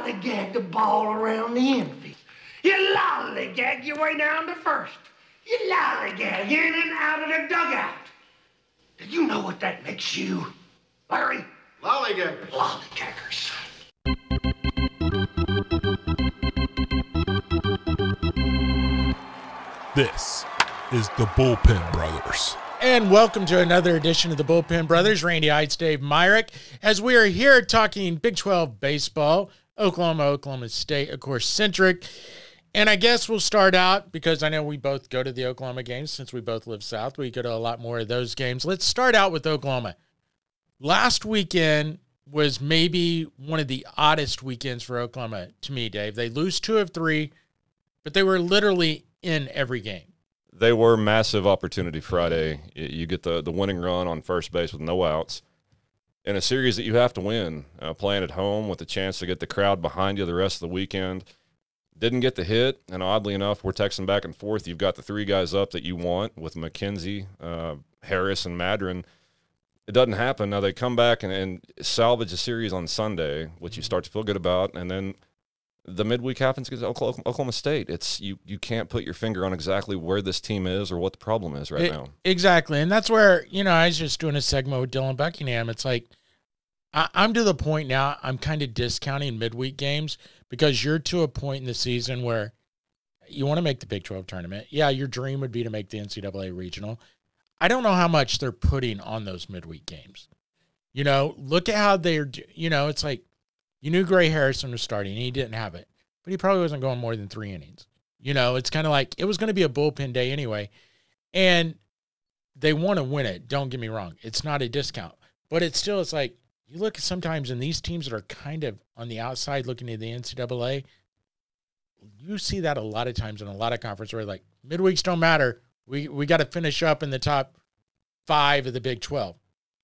lollygag the ball around the infield. You lollygag your way down to first. You lollygag in and out of the dugout. Do you know what that makes you, Larry? Lollygaggers. Lollygaggers. This is the Bullpen Brothers. And welcome to another edition of the Bullpen Brothers. Randy Heights, Dave Myrick, as we are here talking Big 12 baseball, Oklahoma, Oklahoma State, of course, centric. And I guess we'll start out because I know we both go to the Oklahoma games since we both live south. We go to a lot more of those games. Let's start out with Oklahoma. Last weekend was maybe one of the oddest weekends for Oklahoma to me, Dave. They lose two of three, but they were literally in every game. They were massive opportunity Friday. You get the the winning run on first base with no outs in a series that you have to win, uh, playing at home with a chance to get the crowd behind you the rest of the weekend. Didn't get the hit, and oddly enough, we're texting back and forth. You've got the three guys up that you want with McKenzie, uh, Harris, and Madron. It doesn't happen. Now they come back and, and salvage a series on Sunday, which you start to feel good about, and then the midweek happens against Oklahoma, Oklahoma State. It's you you can't put your finger on exactly where this team is or what the problem is right It- now. Exactly. And that's where, you know, I was just doing a segment with Dylan Buckingham. It's like, I, I'm to the point now, I'm kind of discounting midweek games because you're to a point in the season where you want to make the Big 12 tournament. Yeah, your dream would be to make the NCAA regional. I don't know how much they're putting on those midweek games. You know, look at how they're, you know, it's like you knew Gray Harrison was starting and he didn't have it, but he probably wasn't going more than three innings. You know, it's kind of like it was going to be a bullpen day anyway. And they want to win it. Don't get me wrong. It's not a discount, but it's still, it's like you look sometimes in these teams that are kind of on the outside looking at the NCAA, you see that a lot of times in a lot of conferences where like midweeks don't matter. We, we got to finish up in the top five of the Big 12.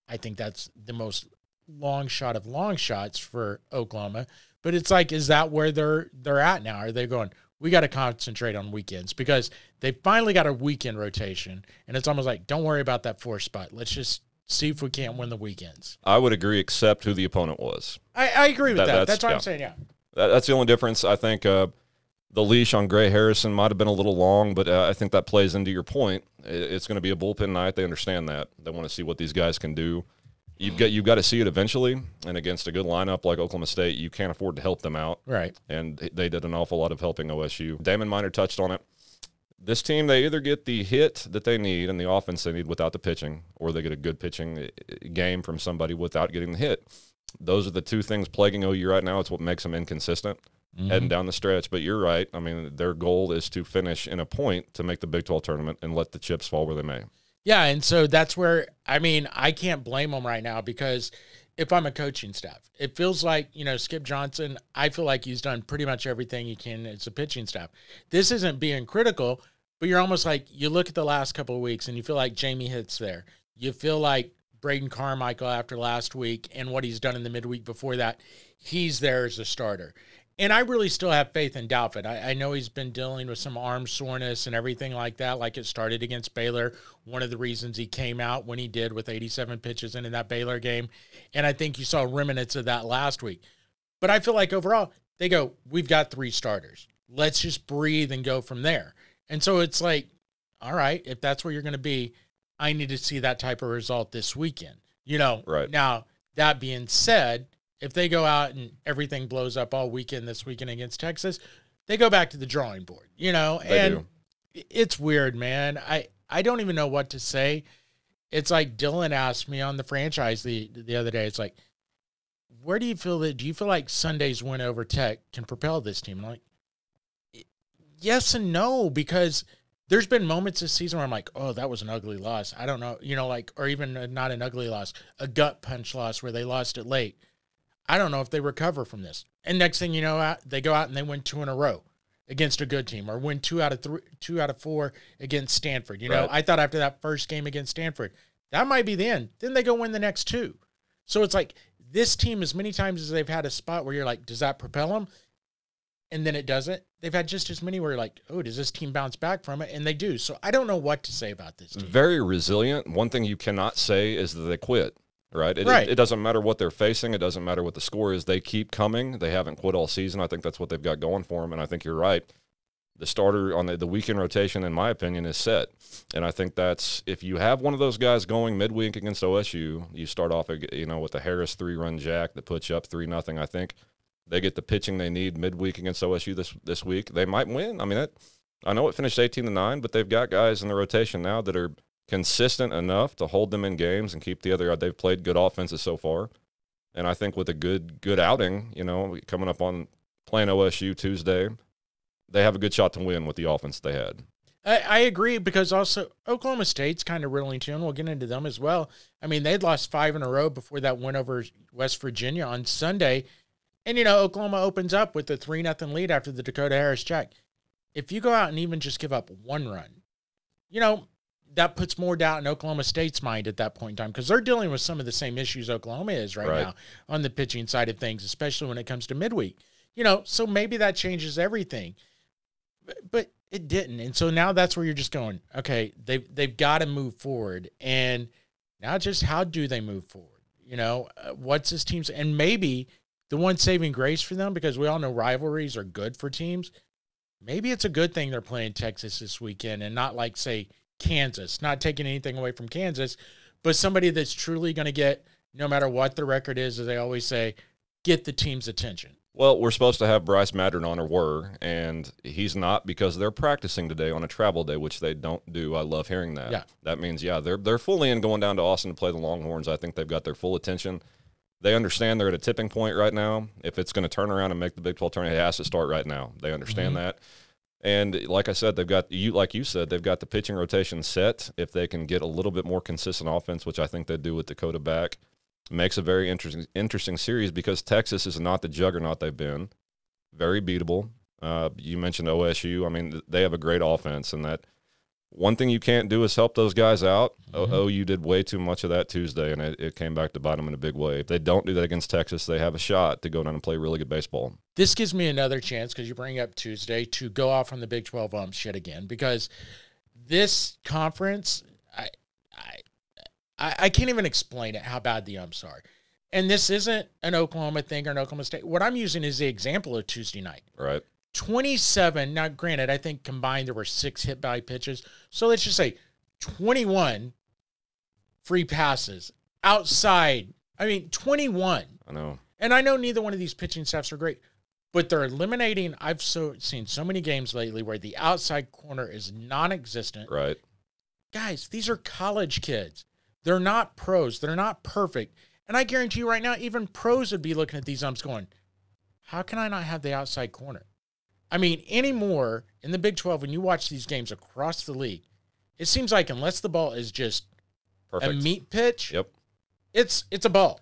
I think that's the most long shot of long shots for Oklahoma. But it's like, is that where they're they're at now? Are they going? We got to concentrate on weekends because they finally got a weekend rotation, and it's almost like, don't worry about that four spot. Let's just see if we can't win the weekends. I would agree, except who the opponent was. I, I agree with That- that. that's- That's, what yeah. I'm saying. Yeah. That, that's the only difference. I think uh, the leash on Gray Harrison might have been a little long, but uh, I think that plays into your point. I- It's going to be a bullpen night. They understand that. They want to see what these guys can do. You've got you've got to see it eventually, and against a good lineup like Oklahoma State, you can't afford to help them out. Right. and they did an awful lot of helping OSU. Damon Minor touched on it. This team, they either get the hit that they need and the offense they need without the pitching, or they get a good pitching uh, game from somebody without getting the hit. Those are the two things plaguing OU right now. It's what makes them inconsistent heading down the stretch. But you're right. I mean, their goal is to finish in a point to make the Big 12 tournament and let the chips fall where they may. Yeah, and so that's where I mean I can't blame them right now because if I'm a coaching staff, it feels like you know Skip Johnson. I feel like he's done pretty much everything he can as a pitching staff. This isn't being critical, but you're almost like you look at the last couple of weeks and you feel like Jamie hits there. You feel like Braden Carmichael after last week and what he's done in the midweek before that, he's there as a starter. And I really still have faith in Dalvin. I, I know he's been dealing with some arm soreness and everything like that, like it started against Baylor. One of the reasons he came out when he did with 87 pitches in, in that Baylor game. And I think you saw remnants of that last week. But I feel like overall, they go, we've got three starters. Let's just breathe and go from there. And so it's like, all right, if that's where you're going to be, I need to see that type of result this weekend. You know, Right. now, that being said, if they go out and everything blows up all weekend this weekend against Texas, they go back to the drawing board, you know, They and do. it's weird, man. I, I don't even know what to say. It's like Dylan asked me on the franchise the the other day. It's like, where do you feel that? Do you feel like Sunday's win over Tech can propel this team? I'm like, yes and no, because there's been moments this season where I'm like, oh, that was an ugly loss. I don't know, you know, like, or even not an ugly loss, a gut punch loss where they lost it late. I don't know if they recover from this. And next thing you know, they go out and they win two in a row against a good team, or win two out of three, two out of four against Stanford. You know, Right. I thought after that first game against Stanford, that might be the end. Then they go win the next two. So it's like this team, as many times as they've had a spot where you're like, does that propel them? And then it doesn't. They've had just as many where you're like, oh, does this team bounce back from it? And they do. So I don't know what to say about this team. Very resilient. One thing you cannot say is that they quit right? It, Right. It, it doesn't matter what they're facing. It doesn't matter what the score is. They keep coming. They haven't quit all season. I think that's what they've got going for them. And I think you're right. The starter on the, the weekend rotation, in my opinion, is set. And I think that's if you have one of those guys going midweek against OSU, you start off, you know, with the Harris three run jack that puts you up three nothing. I think they get the pitching they need midweek against OSU this this week. They might win. I mean, that, I know it finished eighteen to nine, but they've got guys in the rotation now that are consistent enough to hold them in games and keep the other. They've played good offenses so far, and I think with a good good outing, you know, coming up on playing OSU Tuesday, they have a good shot to win with the offense they had. I, I agree because also Oklahoma State's kind of riddling too, and we'll get into them as well. I mean, they'd lost five in a row before that win over West Virginia on Sunday. And you know, Oklahoma opens up with a three nothing lead after the Dakota Harris jack. If you go out and even just give up one run, you know, that puts more doubt in Oklahoma State's mind at that point in time because they're dealing with some of the same issues Oklahoma is right, Right. now on the pitching side of things, especially when it comes to midweek. You know, so maybe that changes everything. But, but it didn't. And so now that's where you're just going, okay, they've they've got to move forward. And now just how do they move forward? You know, uh, what's this team's and maybe the one saving grace for them because we all know rivalries are good for teams. Maybe it's a good thing they're playing Texas this weekend and not like say Kansas, not taking anything away from Kansas, but somebody that's truly going to get no matter what the record is as they always say, get the team's attention. Well, we're supposed to have Bryce Madron on, or were, and he's not because they're practicing today on a travel day, which they don't do. I love hearing that. Yeah. That means, yeah, they're they're fully in going down to Austin to play the Longhorns. I think they've got their full attention. They understand they're at a tipping point right now. If it's going to turn around and make the Big 12 tournament, it has to start right now. They understand mm-hmm. that. And like I said, they've got you like you said, they've got the pitching rotation set. If they can get a little bit more consistent offense, which I think they do with Dakota back, makes a very interesting interesting series because Texas is not the juggernaut they've been. Very beatable. Uh, you mentioned OSU. I mean, they have a great offense, and that one thing you can't do is help those guys out. Mm-hmm. O- OU did way too much of that Tuesday, and it, it came back to bite them in a big way. If they don't do that against Texas, they have a shot to go down and play really good baseball. this gives me another chance because you bring up Tuesday to go off on the Big 12 ump shit again because this conference, I, I, I, I can't even explain it how bad the umps are. And this isn't an Oklahoma thing or an Oklahoma State. What I'm using is the example of Tuesday night. Right? 27. Now, granted, I think combined there were six hit by pitches. So let's just say 21 free passes outside. I mean, 21. I know. And I know neither one of these pitching staffs are great, but they're eliminating. I've so seen so many games lately where the outside corner is non-existent. Right? Guys, these are college kids. They're not pros. They're not perfect. And I guarantee you right now, even pros would be looking at these umps going, "How can I not have the outside corner?" I mean, anymore in the Big 12 when you watch these games across the league, it seems like unless the ball is just Perfect. a meat pitch, Yep. it's it's a ball.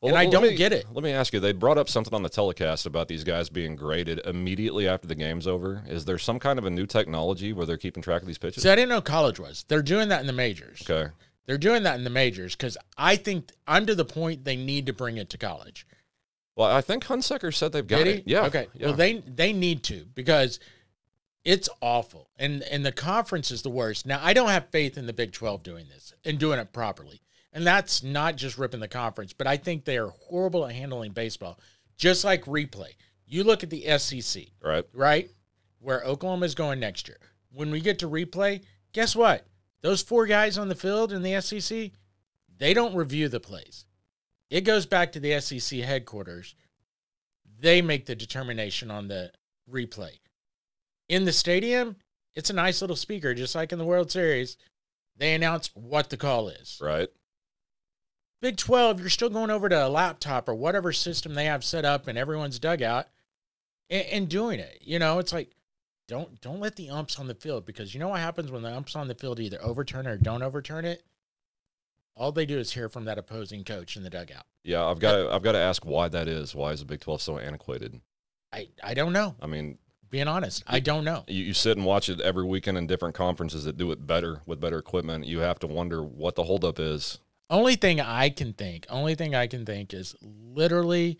Well, And I don't me- get it. Let me ask you. They brought up something on the telecast about these guys being graded immediately after the game's over. Is there some kind of a new technology where they're keeping track of these pitches? See, I didn't know college was. They're doing that in the majors. Okay. They're doing that in the majors because I think I'm to the point they need to bring it to college. Well, I think Hunsucker said they've got it. Yeah. Okay. Yeah. Well, they they need to because it's awful, and and the conference is the worst. Now, I don't have faith in the Big Twelve doing this and doing it properly, and that's not just ripping the conference, but I think they are horrible at handling baseball. Just like replay, you look at the SEC, right. right? Where Oklahoma is going next year. When we get to replay, guess what? Those four guys on the field in the SEC, they don't review the plays. It goes back to the SEC headquarters. They make the determination on the replay. In the stadium, it's a nice little speaker, just like in the World Series. They announce what the call is. Right. Big 12, you're still going over to a laptop or whatever system they have set up in everyone's dugout and, and doing it. You know, it's like don't don't let the umps on the field because you know what happens when the umps on the field either overturn it or don't overturn it. All they do is hear from that opposing coach in the dugout. Yeah. I've got to. I've got to ask why that is. Why is the Big Twelve so antiquated? I I don't know. I mean, Being honest, I don't know. you, you sit and watch it every weekend in different conferences that do it better with better equipment. You have to wonder what the holdup is. Only thing I can think, only thing I can think is literally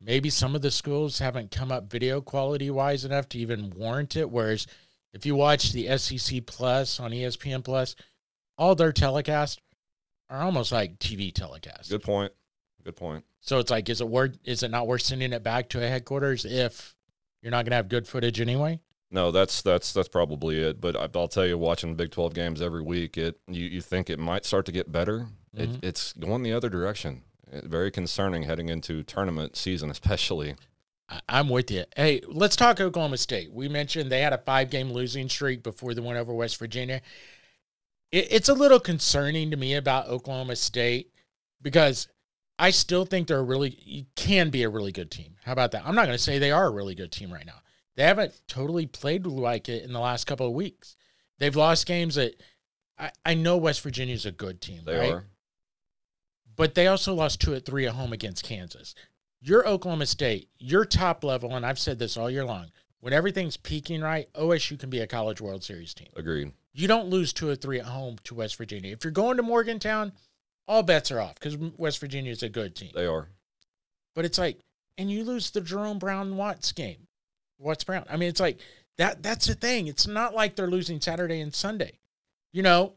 maybe some of the schools haven't come up video quality wise enough to even warrant it. Whereas if you watch the SEC Plus on ESPN Plus, all their telecast, are almost like TV telecasts. Good point. Good point. So it's like, is it worth? Is it not worth sending it back to a headquarters if you're not going to have good footage anyway? No, that's that's that's probably it. But I- I'll tell you, watching Big Twelve games every week, it you, you think it might start to get better. Mhm. It, it's going the other direction. It- very concerning heading into tournament season, especially. I'm with you. Hey, let's talk Oklahoma State. We mentioned they had a five game losing streak before they went over West Virginia. It, it's a little concerning to me about Oklahoma State because I still think they're a really, can be a really good team. How about that? I'm not going to say they are a really good team right now. They haven't totally played like it in the last couple of weeks. They've lost games that I, I know West Virginia's a good team, They right? are. but they also lost two at three at home against Kansas. You're Oklahoma State, your top level, and I've said this all year long. When everything's peaking right, OSU can be a College World Series team. Agreed. You don't lose two or three at home to West Virginia. If you're going to Morgantown, all bets are off because West Virginia is a good team. They are. But it's like, and you lose the Jerome Brown Watts game. Watts Brown. I mean, it's like that. That's the thing. It's not like they're losing Saturday and Sunday. You know,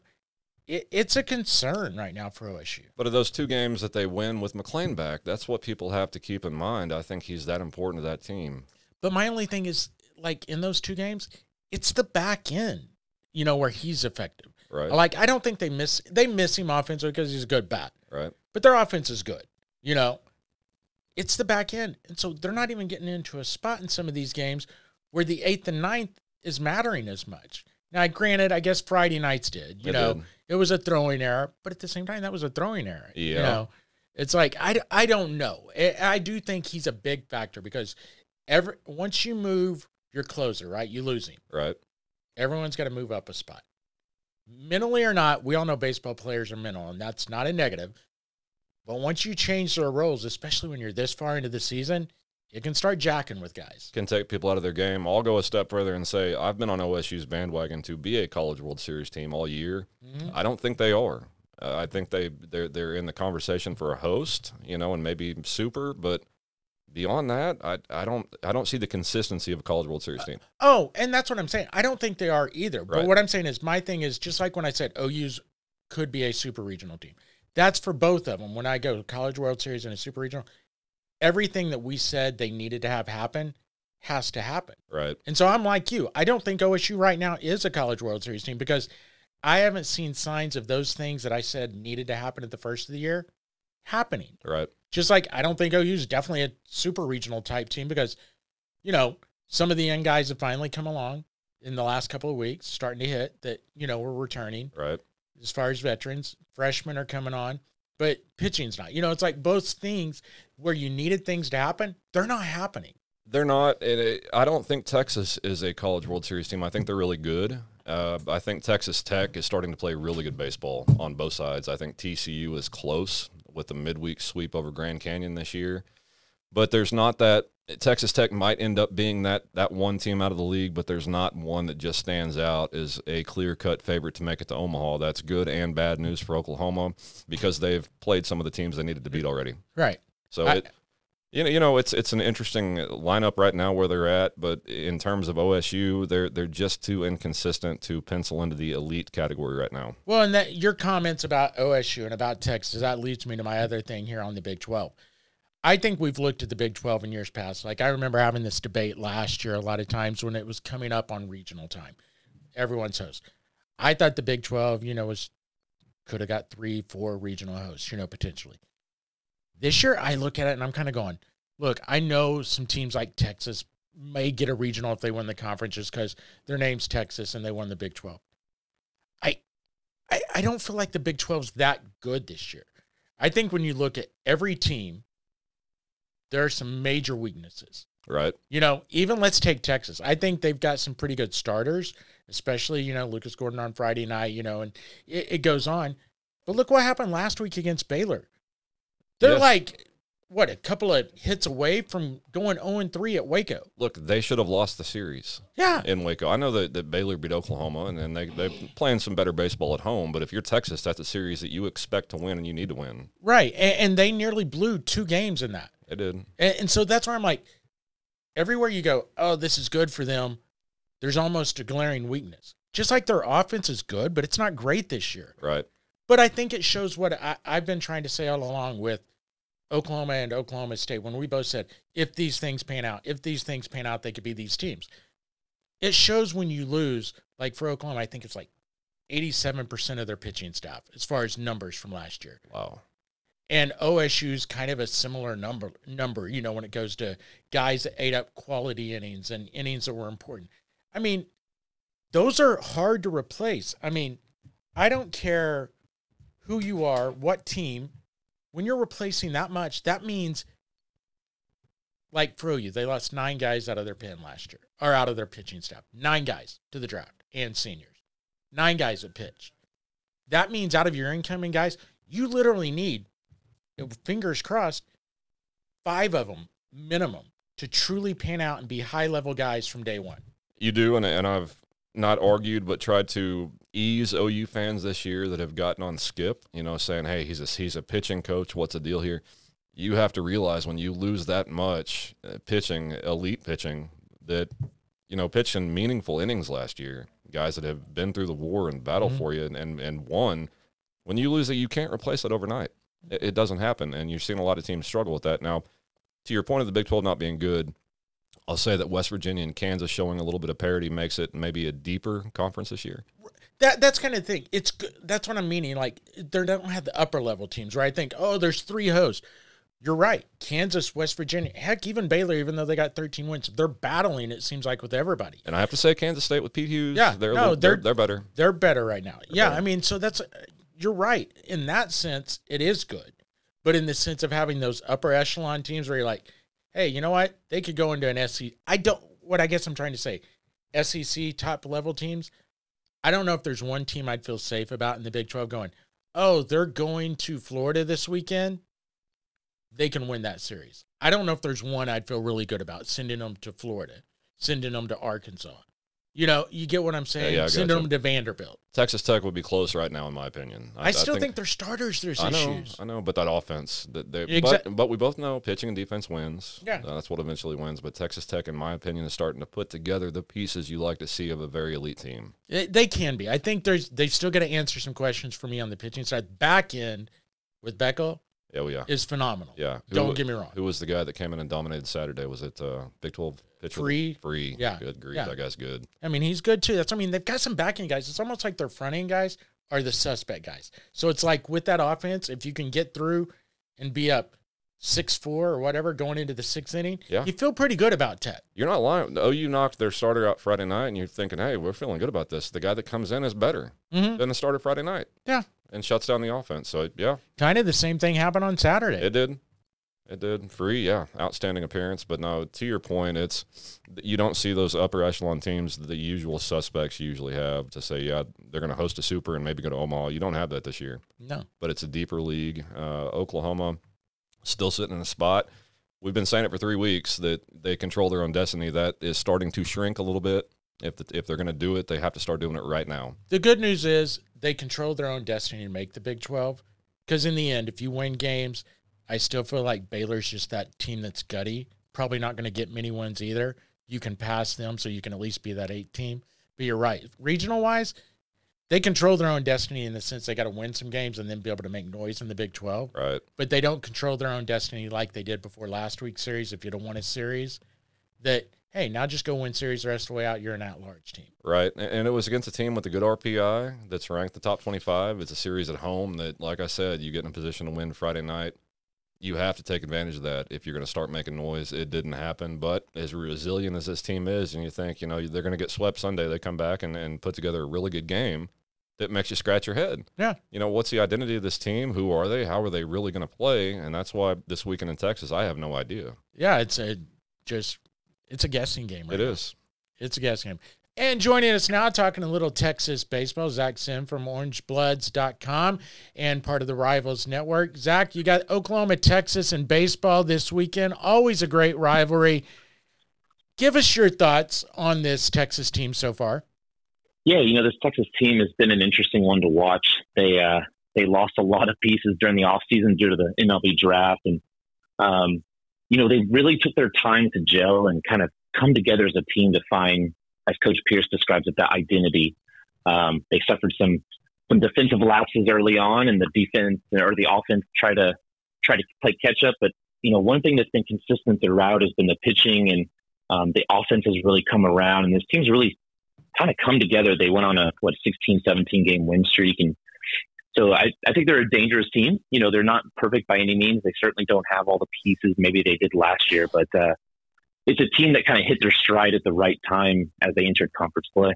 it, it's a concern right now for OSU. But of those two games that they win with McLean back, that's what people have to keep in mind. I think he's that important to that team. But my only thing is, like in those two games, it's the back end, you know, where he's effective. Right. Like I don't think they miss they miss him offensively because he's a good bat, right. but their offense is good. You know, it's the back end, and so they're not even getting into a spot in some of these games where the eighth and ninth is mattering as much. Now, granted, I guess Friday nights did. You It know, did. it was a throwing error, but at the same time, that was a throwing error. Yeah. You know, it's like I, I don't know. I, I do think he's a big factor because every once you move your closer, right, you lose him. Right. Everyone's got to move up a spot. Mentally or not, we all know baseball players are mental, and that's not a negative. But once you change their roles, especially when you're this far into the season, it can start jacking with guys. Can take people out of their game. I'll go a step further and say I've been on OSU's bandwagon to be a College World Series team all year. Mhm. I don't think they are. Uh, I think they they're they're in the conversation for a host, you know, and maybe super, but beyond that, I I don't I don't see the consistency of a College World Series team. Uh, oh, and that's what I'm saying. I don't think they are either. But Right. what I'm saying is, my thing is just like when I said OU's could be a super regional team. That's for both of them. When I go to College World Series and a super regional, everything that we said they needed to have happen has to happen. Right. And so I'm like you. I don't think OSU right now is a College World Series team because I haven't seen signs of those things that I said needed to happen at the first of the year happening. Right. Just like I don't think OU is definitely a super regional type team because, you know, some of the young guys have finally come along in the last couple of weeks, starting to hit that, you know, we're returning Right. as far as veterans. Freshmen are coming on, but pitching's not. You know, it's like both things where you needed things to happen, they're not happening. They're not. And it, I don't think Texas is a College World Series team. I think they're really good. Uh, I think Texas Tech is starting to play really good baseball on both sides. I think TCU is close with the midweek sweep over Grand Canyon this year, but there's not that. Texas Tech might end up being that that one team out of the league, but there's not one that just stands out as a clear cut favorite to make it to Omaha. That's good and bad news for Oklahoma because they've played some of the teams they needed to beat already. Right. So I- it, you know, you know, it's it's an interesting lineup right now where they're at, but in terms of OSU, they're they're just too inconsistent to pencil into the elite category right now. Well, and that your comments about OSU and about Texas, that leads me to my other thing here on the Big 12. I think we've looked at the Big 12 in years past. Like I remember having this debate last year a lot of times when it was coming up on regional time. Everyone's host. I thought the Big 12, you know, was could have got three, four regional hosts, you know, potentially. This year I look at it and I'm kind of going, look, I know some teams like Texas may get a regional if they win the conference just because their name's Texas and they won the Big 12. I I, I don't feel like the Big 12's that good this year. I think when you look at every team, there are some major weaknesses. Right? You know, even let's take Texas. I think they've got some pretty good starters, especially, you know, Lucas Gordon on Friday night, you know, and it, it goes on. But look what happened last week against Baylor. They're Yes. like, what, a couple of hits away from going 0 3 at Waco. Look, they should have lost the series Yeah. in Waco. I know that, that Baylor beat Oklahoma, and, and they they're playing some better baseball at home. But if you're Texas, that's a series that you expect to win and you need to win. Right. And, and they nearly blew two games in that. They did. And, and so that's where I'm like, everywhere you go, oh, this is good for them. There's almost a glaring weakness. Just like their offense is good, but it's not great this year. Right. But I think it shows what I, I've been trying to say all along with Oklahoma and Oklahoma State when we both said, if these things pan out, if these things pan out, they could be these teams. It shows when you lose, like for Oklahoma, I think it's like 87% of their pitching staff as far as numbers from last year. Wow. And OSU's kind of a similar number number, you know, when it goes to guys that ate up quality innings and innings that were important. I mean, those are hard to replace. I mean, I don't care who you are, what team, when you're replacing that much, that means like for OU, they lost nine guys out of their pen last year, or out of their pitching staff. Nine guys to the draft and seniors. Nine guys that pitch. That means out of your incoming guys, you literally need, fingers crossed, five of them minimum to truly pan out and be high level guys from day one. You do, and, and I've not argued, but tried to ease OU fans this year that have gotten on Skip, you know, saying, hey, he's a, he's a pitching coach. What's the deal here? You have to realize when you lose that much uh, pitching, elite pitching, that, you know, pitching meaningful innings last year, guys that have been through the war and battle Mhm. for you and, and, and won, when you lose it, you can't replace it overnight. It, it doesn't happen. And you're seeing a lot of teams struggle with that. Now, to your point of the Big 12 not being good, I'll say that West Virginia and Kansas showing a little bit of parity makes it maybe a deeper conference this year. That that's kind of thing. It's. That's what I'm meaning. Like they don't have the upper level teams where I think, oh, there's three hosts. You're right. Kansas, West Virginia, heck, even Baylor, even though they got 13 wins, they're battling. It seems like with everybody. And I have to say, Kansas State with Pete Hughes, Yeah, they're, no, they're, they're- they're better. They're better right now. Yeah, better. I mean, so that's you're right. In that sense, it is good. But in the sense of having those upper echelon teams where you're like, hey, you know what? They could go into an SEC. I don't. What I guess I'm trying to say, SEC top level teams. I don't know if there's one team I'd feel safe about in the Big 12 going, oh, they're going to Florida this weekend. They can win that series. I don't know if there's one I'd feel really good about sending them to Florida, sending them to Arkansas. You know, you get what I'm saying? yeah, I sending gotcha. them to Vanderbilt. Texas Tech would be close right now, in my opinion. I, still think, they're starters. There's I know, issues. I know, but that offense, that they, Exact- but, but we both know pitching and defense wins. Yeah. Uh, that's what eventually wins. But Texas Tech, in my opinion, is starting to put together the pieces you like to see of a very elite team. They, they can be. I think there's they've still got to answer some questions for me on the pitching side. Back end with Beckel Oh yeah, is phenomenal. yeah. Who Don't get me wrong. Who was the guy that came in and dominated Saturday? Was it uh, Big Twelve pitcher? Free. Free. Yeah, Good grief, yeah. that guy's good. I mean, he's good too. That's I mean, they've got some back end guys. It's almost like their front end guys are the suspect guys. So it's like with that offense, if you can get through and be up six four or whatever going into the sixth inning, Yeah. you feel pretty good about Tet. You're not lying. The OU knocked their starter out Friday night, and you're thinking, hey, we're feeling good about this. The guy that comes in is better Mhm. than the starter Friday night Yeah, and shuts down the offense. So, yeah, kind of the same thing happened on Saturday. it did. It did. Free, yeah. Outstanding appearance. But no, to your point, it's you don't see those upper echelon teams, the usual suspects usually have to say, yeah, they're going to host a super and maybe go to Omaha. You don't have that this year. no, but it's a deeper league. Uh, Oklahoma still sitting in a spot. We've been saying it for three weeks that they control their own destiny. That is starting to shrink a little bit. If the, if they're going to do it, they have to start doing it right now. the good news is they control their own destiny and make the Big 12. Because in the end, if you win games, I still feel like Baylor's just that team that's gutty. Probably not going to get many wins either. You can pass them, so you can at least be that eight team. But you're right. Regional wise, they control their own destiny in the sense they got to win some games and then be able to make noise in the Big 12. Right. But they don't control their own destiny like they did before last week's series. If you don't want a series, that, hey, now just go win series the rest of the way out. You're an at large team. Right. And it was against a team with a good RPI that's ranked the top 25. It's a series at home that, like I said, you get in a position to win Friday night. You have to take advantage of that if you're going to start making noise. It didn't happen. But as resilient as this team is, and you think, you know, they're going to get swept Sunday, they come back and, and put together a really good game that makes you scratch your head. Yeah. You know, what's the identity of this team? Who are they? How are they really going to play? And that's why this weekend in Texas, I have no idea. Yeah, it's a just it's a guessing game. Right It now. is. It's a guessing game. And joining us now, talking a little Texas baseball, Zack Sim from OrangeBloods.com and part of the Rivals Network. Zack, you got Oklahoma, Texas, and baseball this weekend. Always a great rivalry. Give us your thoughts on this Texas team so far. Yeah, you know, this Texas team has been an interesting one to watch. They uh, they lost a lot of pieces during the offseason due to the MLB draft, and um, you know, they really took their time to gel and kind of come together as a team to find, as Coach Pierce describes it, that identity. Um, they suffered some some defensive lapses early on, and the defense or the offense try to try to play catch up. But you know, one thing that's been consistent throughout has been the pitching, and um, the offense has really come around, and this team's really kind of come together. They went on a what 16, 17 game win streak, and so I, I think they're a dangerous team. You know, they're not perfect by any means. They certainly don't have all the pieces maybe they did last year, but uh, it's a team that kind of hit their stride at the right time as they entered conference play.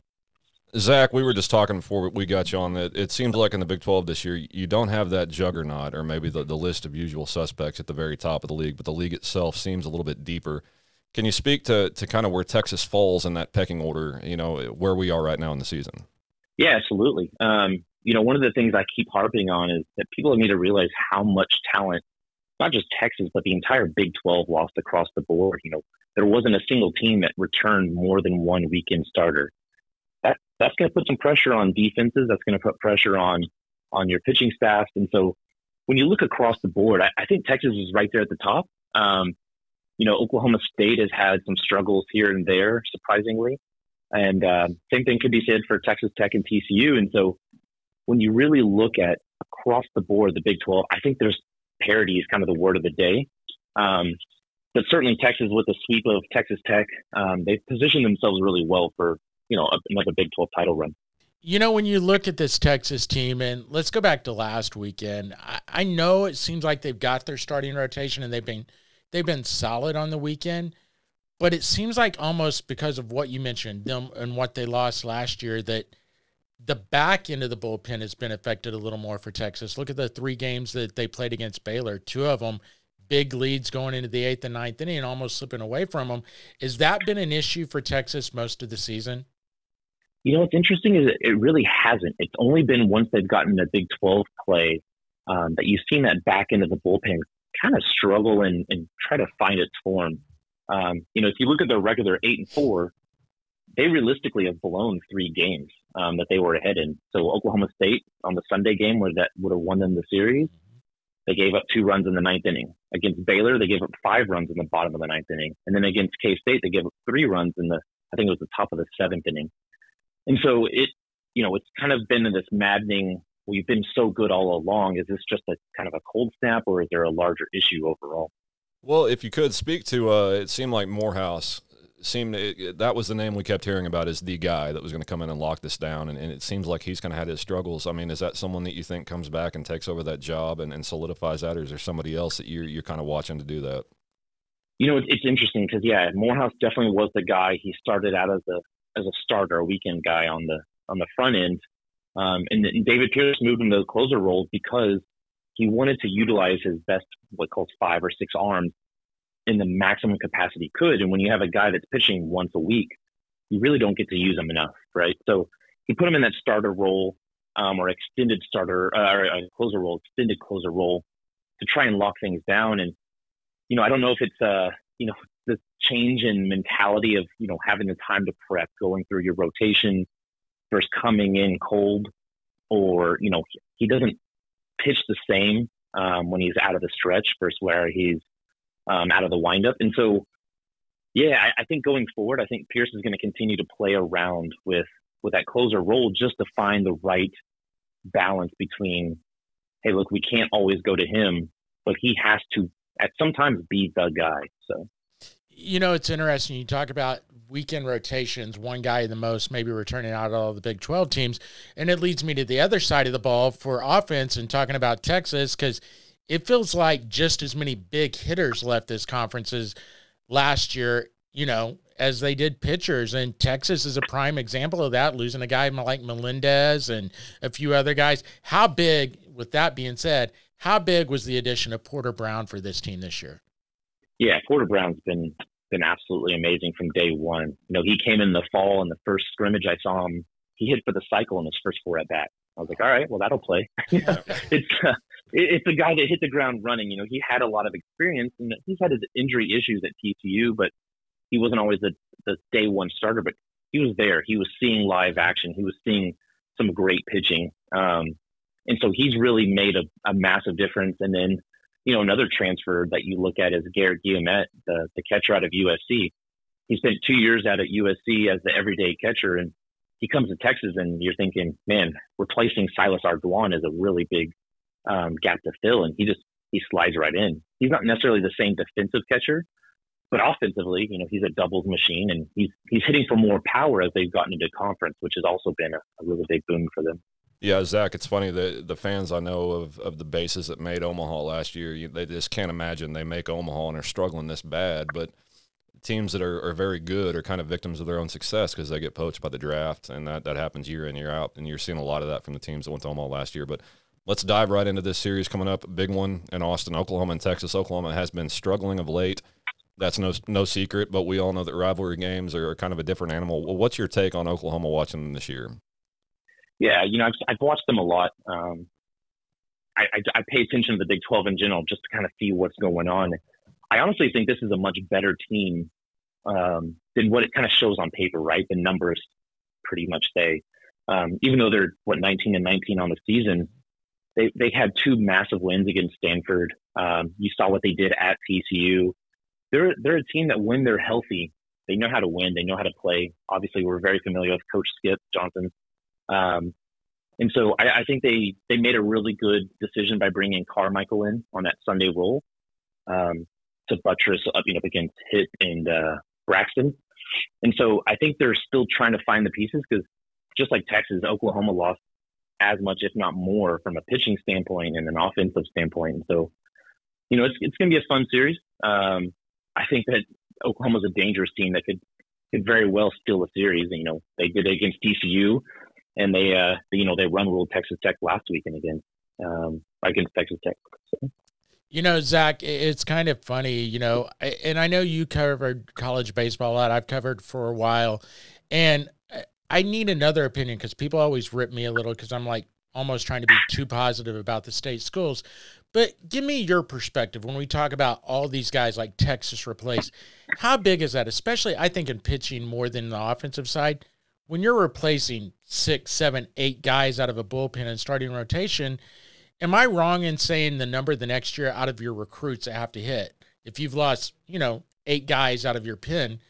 Zack, we were just talking before we got you on that. It seems like in the Big 12 this year, you don't have that juggernaut or maybe the, the list of usual suspects at the very top of the league, but the league itself seems a little bit deeper. Can you speak to, to kind of where Texas falls in that pecking order, you know, where we are right now in the season? Yeah, absolutely. Um, you know, one of the things I keep harping on is that people need to realize how much talent, not just Texas, but the entire Big 12 lost across the board. You know, there wasn't a single team that returned more than one weekend starter That that's going to put some pressure on defenses. That's going to put pressure on on your pitching staff. And so when you look across the board, I, I think Texas is right there at the top. Um, you know, Oklahoma State has had some struggles here and there, surprisingly. And uh, same thing could be said for Texas Tech and TCU. And so when you really look at across the board, the Big 12, I think there's parity is kind of the word of the day. Um, but certainly Texas with the sweep of Texas Tech, um, they've positioned themselves really well for you know another Big 12 title run. You know, when you look at this Texas team, and let's go back to last weekend. I, I know it seems like they've got their starting rotation and they've been they've been solid on the weekend, but it seems like almost because of what you mentioned them and what they lost last year that the back end of the bullpen has been affected a little more for Texas. Look at the three games that they played against Baylor. Two of them big leads going into the eighth and ninth inning almost slipping away from them. Has that been an issue for Texas most of the season? You know, what's interesting is it really hasn't. It's only been once they've gotten the Big 12 play um, that you've seen that back end of the bullpen kind of struggle and, and try to find its form. Um, you know, if you look at their regular eight and four, they realistically have blown three games um, that they were ahead in. So Oklahoma State on the Sunday game where that would have won them the series, they gave up two runs in the ninth inning. Against Baylor, they gave up five runs in the bottom of the ninth inning. And then against K State, they gave up three runs in the, I think it was the top of the seventh inning. And so it, you know, it's kind of been this maddening. We've been so good all along. Is this just a kind of a cold snap, or is there a larger issue overall? Well, if you could speak to, uh, it seemed like Morehouse seemed that was the name we kept hearing about as the guy that was going to come in and lock this down, and, and it seems like he's kind of had his struggles. I mean, is that someone that you think comes back and takes over that job and, and solidifies that, or is there somebody else that you're you're kind of watching to do that? You know, it's interesting because yeah, Morehouse definitely was the guy. He started out as a as a starter, a weekend guy on the on the front end. Um, and, and, David Pierce moved him to the closer role because he wanted to utilize his best, what calls five or six arms in the maximum capacity could. And when you have a guy that's pitching once a week, you really don't get to use him enough, right? So he put him in that starter role um, or extended starter uh, or a closer role, extended closer role to try and lock things down. And you know, I don't know if it's uh, you know, the change in mentality of you know having the time to prep, going through your rotation versus coming in cold, or you know he doesn't pitch the same um, when he's out of the stretch versus where he's um, out of the windup, and so yeah, I, I think going forward, I think Pierce is going to continue to play around with with that closer role just to find the right balance between hey, look, we can't always go to him, but he has to at sometimes be the guy. So you know, it's interesting. You talk about weekend rotations, one guy the most, maybe returning out of all the Big 12 teams. And it leads me to the other side of the ball for offense and talking about Texas, because it feels like just as many big hitters left this conference as last year, you know, as they did pitchers. And Texas is a prime example of that, losing a guy like Melendez and a few other guys. How big, with that being said, how big was the addition of Porter Brown for this team this year? Yeah, Porter Brown's been been absolutely amazing from day one. You know, he came in the fall in the first scrimmage. I saw him. He hit for the cycle in his first four at bat. I was like, all right, well that'll play. it's uh, it's a guy that hit the ground running. You know, he had a lot of experience and he's had his injury issues at TCU, but he wasn't always the the day one starter. But he was there. He was seeing live action. He was seeing some great pitching. Um, and so he's really made a, a massive difference. And then you know, another transfer that you look at is Garrett Guillemette, the, the catcher out of USC. He spent two years out at USC as the everyday catcher, and he comes to Texas and you're thinking, man, replacing Silas Ardoin is a really big um, gap to fill. And he just, he slides right in. He's not necessarily the same defensive catcher, but offensively, you know, he's a doubles machine and he's, he's hitting for more power as they've gotten into conference, which has also been a, a really big boon for them. Yeah, Zack, it's funny the the fans I know of, of the bases that made Omaha last year, you, they just can't imagine they make Omaha and are struggling this bad. But teams that are, are very good are kind of victims of their own success because they get poached by the draft, and that, that happens year in year out. And you're seeing a lot of that from the teams that went to Omaha last year. But let's dive right into this series coming up. Big one in Austin, Oklahoma, and Texas. Oklahoma has been struggling of late. That's no no secret, but we all know that rivalry games are kind of a different animal. What's your take on Oklahoma watching them this year? Yeah, you know, I've, I've watched them a lot. Um, I, I, I pay attention to the Big 12 in general just to kind of see what's going on. I honestly think this is a much better team um, than what it kind of shows on paper, right? The numbers pretty much say. Um, even though they're what 19 and 19 on the season, they they had two massive wins against Stanford. Um, you saw what they did at TCU. They're they're a team that when they're healthy, they know how to win. They know how to play. Obviously, we're very familiar with Coach Skip Johnson, um, and so I, I, think they they made a really good decision by bringing Carmichael in on that Sunday role. Um, to buttress up, you know, against Hitt and uh, Braxton. And so I think they're still trying to find the pieces because just like Texas, Oklahoma lost as much, if not more, from a pitching standpoint and an offensive standpoint. And so, you know, it's it's going to be a fun series. Um, I think that Oklahoma's a dangerous team that could could very well steal a series. You know, they did it against TCU, and they, uh, you know, they run ruled Texas Tech last weekend against um, against Texas Tech. So. You know, Zack, it's kind of funny, you know, and I know you covered college baseball a lot. I've covered for a while. And I need another opinion because people always rip me a little because I'm like almost trying to be too positive about the state schools. But give me your perspective when we talk about all these guys like Texas replaced. How big is that? Especially, I think, in pitching more than the offensive side. When you're replacing six, seven, eight guys out of a bullpen and starting rotation – Am I wrong in saying the number the next year out of your recruits that have to hit? If you've lost, you know, eight guys out of your pin,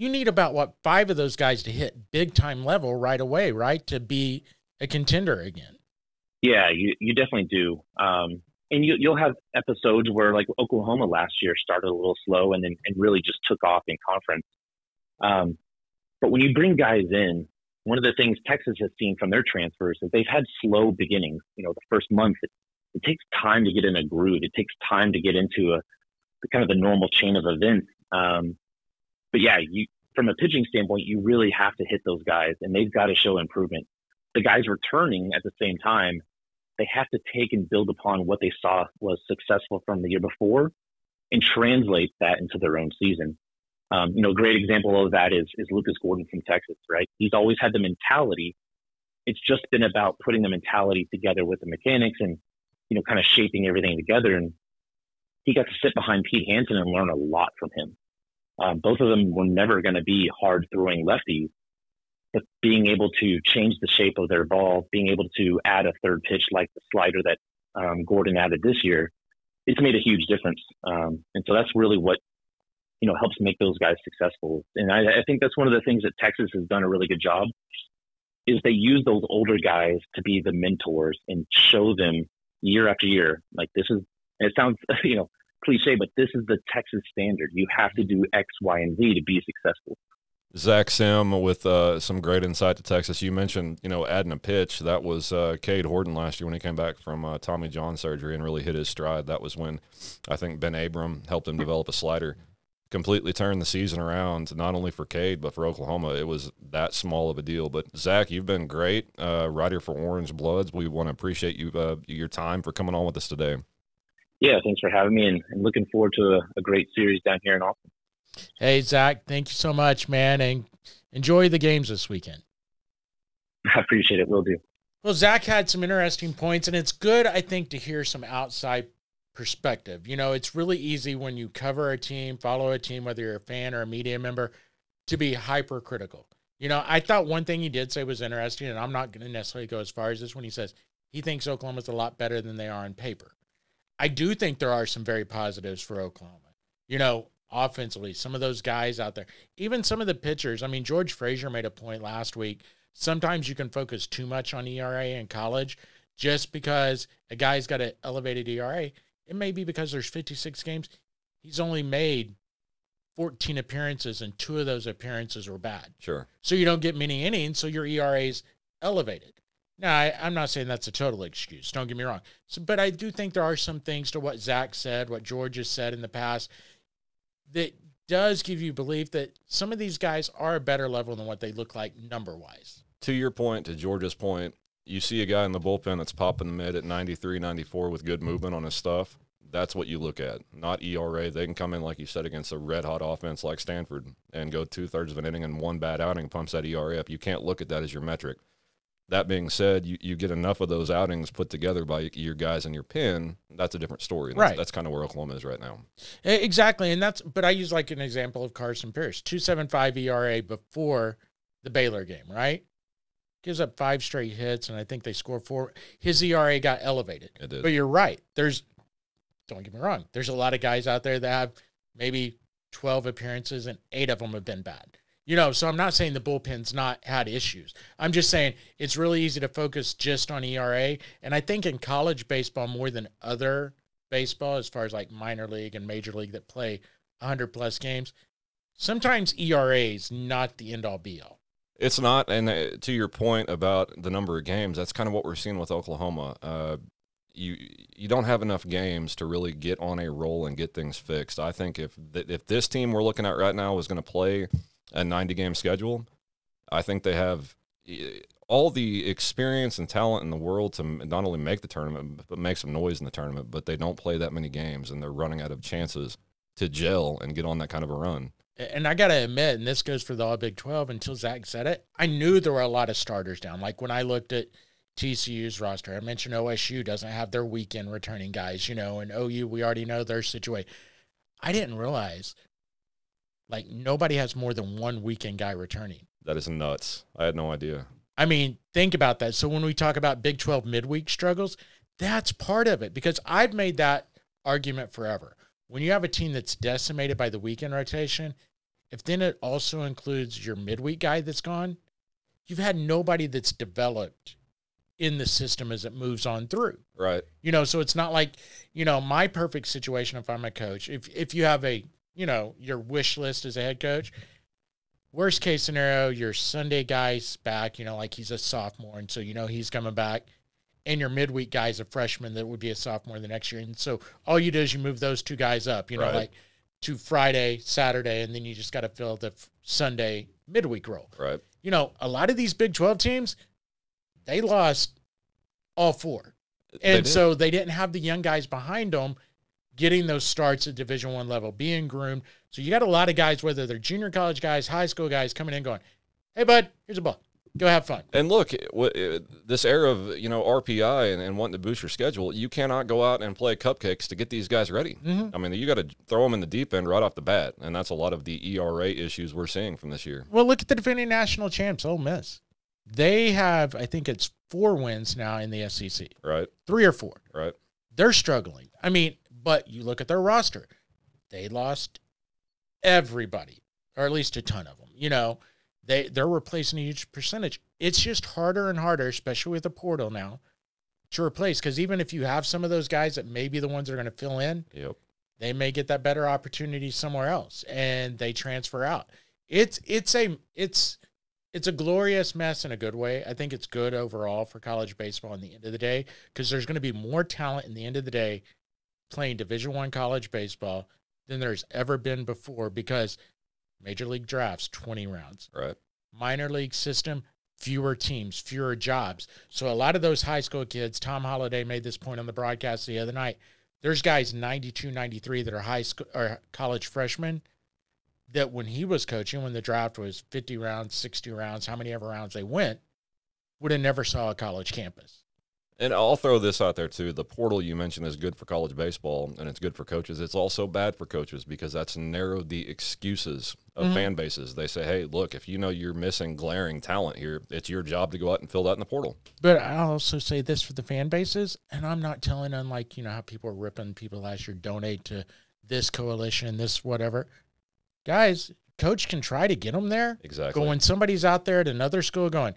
you need about what five of those guys to hit big time level right away, right? To be a contender again. Yeah, you, you definitely do. Um, and you, you'll have episodes where, like Oklahoma last year, started a little slow and then and really just took off in conference. Um, but when you bring guys in one of the things Texas has seen from their transfers is they've had slow beginnings. You know, the first month, it, it takes time to get in a groove. It takes time to get into a kind of the normal chain of events. Um, but yeah, you from a pitching standpoint, you really have to hit those guys, and they've got to show improvement. The guys returning at the same time, they have to take and build upon what they saw was successful from the year before, and translate that into their own season. Um, you know, a great example of that is, is Lucas Gordon from Texas, right? He's always had the mentality. It's just been about putting the mentality together with the mechanics and, you know, kind of shaping everything together. And he got to sit behind Pete Hansen and learn a lot from him. Um, both of them were never going to be hard throwing lefties, but being able to change the shape of their ball, being able to add a third pitch like the slider that um, Gordon added this year, it's made a huge difference. Um, and so that's really what you know, helps make those guys successful. And I, I think that's one of the things that Texas has done a really good job is they use those older guys to be the mentors and show them year after year, like this is, it sounds, you know, cliche, but this is the Texas standard. You have to do X, Y, and Z to be successful. Zack Sim with uh, some great insight to Texas. You mentioned, you know, adding a pitch. That was uh, Cade Horton last year when he came back from uh, Tommy John surgery and really hit his stride. That was when I think Ben Abram helped him develop a slider completely turned the season around, not only for Cade, but for Oklahoma. It was that small of a deal. But Zack, you've been great uh, right here for Orange Bloods. We want to appreciate you uh, your time for coming on with us today. Yeah, thanks for having me and, and looking forward to a, a great series down here in Austin. Hey, Zack, thank you so much, man, and enjoy the games this weekend. I appreciate it. Will do. Well, Zack had some interesting points, and it's good, I think, to hear some outside perspective. You know, it's really easy when you cover a team, follow a team, whether you're a fan or a media member, to be hypercritical. You know, I thought one thing he did say was interesting, and I'm not going to necessarily go as far as this when he says he thinks Oklahoma's a lot better than they are on paper. I do think there are some very positives for Oklahoma. You know, offensively, some of those guys out there, even some of the pitchers. I mean, George Frazier made a point last week sometimes you can focus too much on ERA in college just because a guy's got an elevated ERA. It may be because there's 56 games. He's only made 14 appearances, and two of those appearances were bad. Sure. So you don't get many innings, so your ERA is elevated. Now, I, I'm not saying that's a total excuse. Don't get me wrong. So, but I do think there are some things to what Zack said, what George has said in the past, that does give you belief that some of these guys are a better level than what they look like number wise. To your point, to George's point, you see a guy in the bullpen that's popping the mid at 93, 94 with good movement on his stuff. That's what you look at, not ERA. They can come in, like you said, against a red hot offense like Stanford and go two thirds of an inning and one bad outing pumps that ERA up. You can't look at that as your metric. That being said, you, you get enough of those outings put together by your guys in your pin. That's a different story. That's, Right. That's kind of where Oklahoma is right now. Exactly. And that's, but I use like an example of Carson Pierce 275 ERA before the Baylor game, right? Gives up five straight hits, and I think they score four. His ERA got elevated. It did. But you're right. There's, don't get me wrong, there's a lot of guys out there that have maybe 12 appearances and eight of them have been bad. You know, so I'm not saying the bullpen's not had issues. I'm just saying it's really easy to focus just on ERA. And I think in college baseball, more than other baseball, as far as like minor league and major league that play 100 plus games, sometimes ERA is not the end all be all. It's not, and uh, to your point about the number of games, that's kind of what we're seeing with Oklahoma. Uh, you you don't have enough games to really get on a roll and get things fixed. I think if th- if this team we're looking at right now was going to play a 90 game schedule, I think they have eh, all the experience and talent in the world to not only make the tournament but make some noise in the tournament. But they don't play that many games, and they're running out of chances to gel and get on that kind of a run. And I got to admit, and this goes for the All Big 12 until Zack said it, I knew there were a lot of starters down. Like when I looked at TCU's roster, I mentioned OSU doesn't have their weekend returning guys, you know, and OU, we already know their situation. I didn't realize like nobody has more than one weekend guy returning. That is nuts. I had no idea. I mean, think about that. So when we talk about Big 12 midweek struggles, that's part of it because I've made that argument forever. When you have a team that's decimated by the weekend rotation, if then it also includes your midweek guy that's gone, you've had nobody that's developed in the system as it moves on through. Right. You know, so it's not like, you know, my perfect situation if I'm a coach, if if you have a, you know, your wish list as a head coach, worst case scenario, your Sunday guy's back, you know, like he's a sophomore, and so you know he's coming back. And your midweek guy's a freshman that would be a sophomore the next year. And so all you do is you move those two guys up, you know, Right. like to Friday, Saturday, and then you just got to fill the f- Sunday midweek role Right. you know, a lot of these Big 12 teams, they lost all four. And did. so they didn't have the young guys behind them getting those starts at Division One level, being groomed. So you got a lot of guys, whether they're junior college guys, high school guys, coming in going, "Hey, bud, here's a ball. Go have fun." And look, it- what- it- this era of you know RPI and, and wanting to boost your schedule, you cannot go out and play cupcakes to get these guys ready. Mhm. I mean, you got to throw them in the deep end right off the bat, and that's a lot of the ERA issues we're seeing from this year. Well, look at the defending national champs, Ole Miss. They have, I think it's four wins now in the SEC, Right, three or four. right. they're struggling. I mean, but you look at their roster, they lost everybody, or at least a ton of them. You know, they they're replacing a huge percentage. It's just harder and harder, especially with the portal now, to replace. Because even if you have some of those guys that may be the ones that are going to fill in, Yep. they may get that better opportunity somewhere else, and they transfer out. It's it's a it's it's a glorious mess in a good way. I think it's good overall for college baseball in the end of the day because there's going to be more talent in the end of the day playing Division One college baseball than there's ever been before because major league drafts 20 rounds, Right. minor league system fewer teams, fewer jobs. So a lot of those high school kids, Tom Holliday made this point on the broadcast the other night. There's guys 92, 93 that are high school or college freshmen that when he was coaching, when the draft was 50 rounds, 60 rounds, how many ever rounds they went, would have never saw a college campus. And I'll throw this out there too. The portal you mentioned is good for college baseball and it's good for coaches. It's also bad for coaches because that's narrowed the excuses of Mhm. fan bases. They say, hey, look, if you know you're missing glaring talent here, it's your job to go out and fill that in the portal. But I'll also say this for the fan bases, and I'm not telling unlike, you know, how people are ripping people last year, donate to this coalition, this whatever. Guys, coach can try to get them there. Exactly. But when somebody's out there at another school going,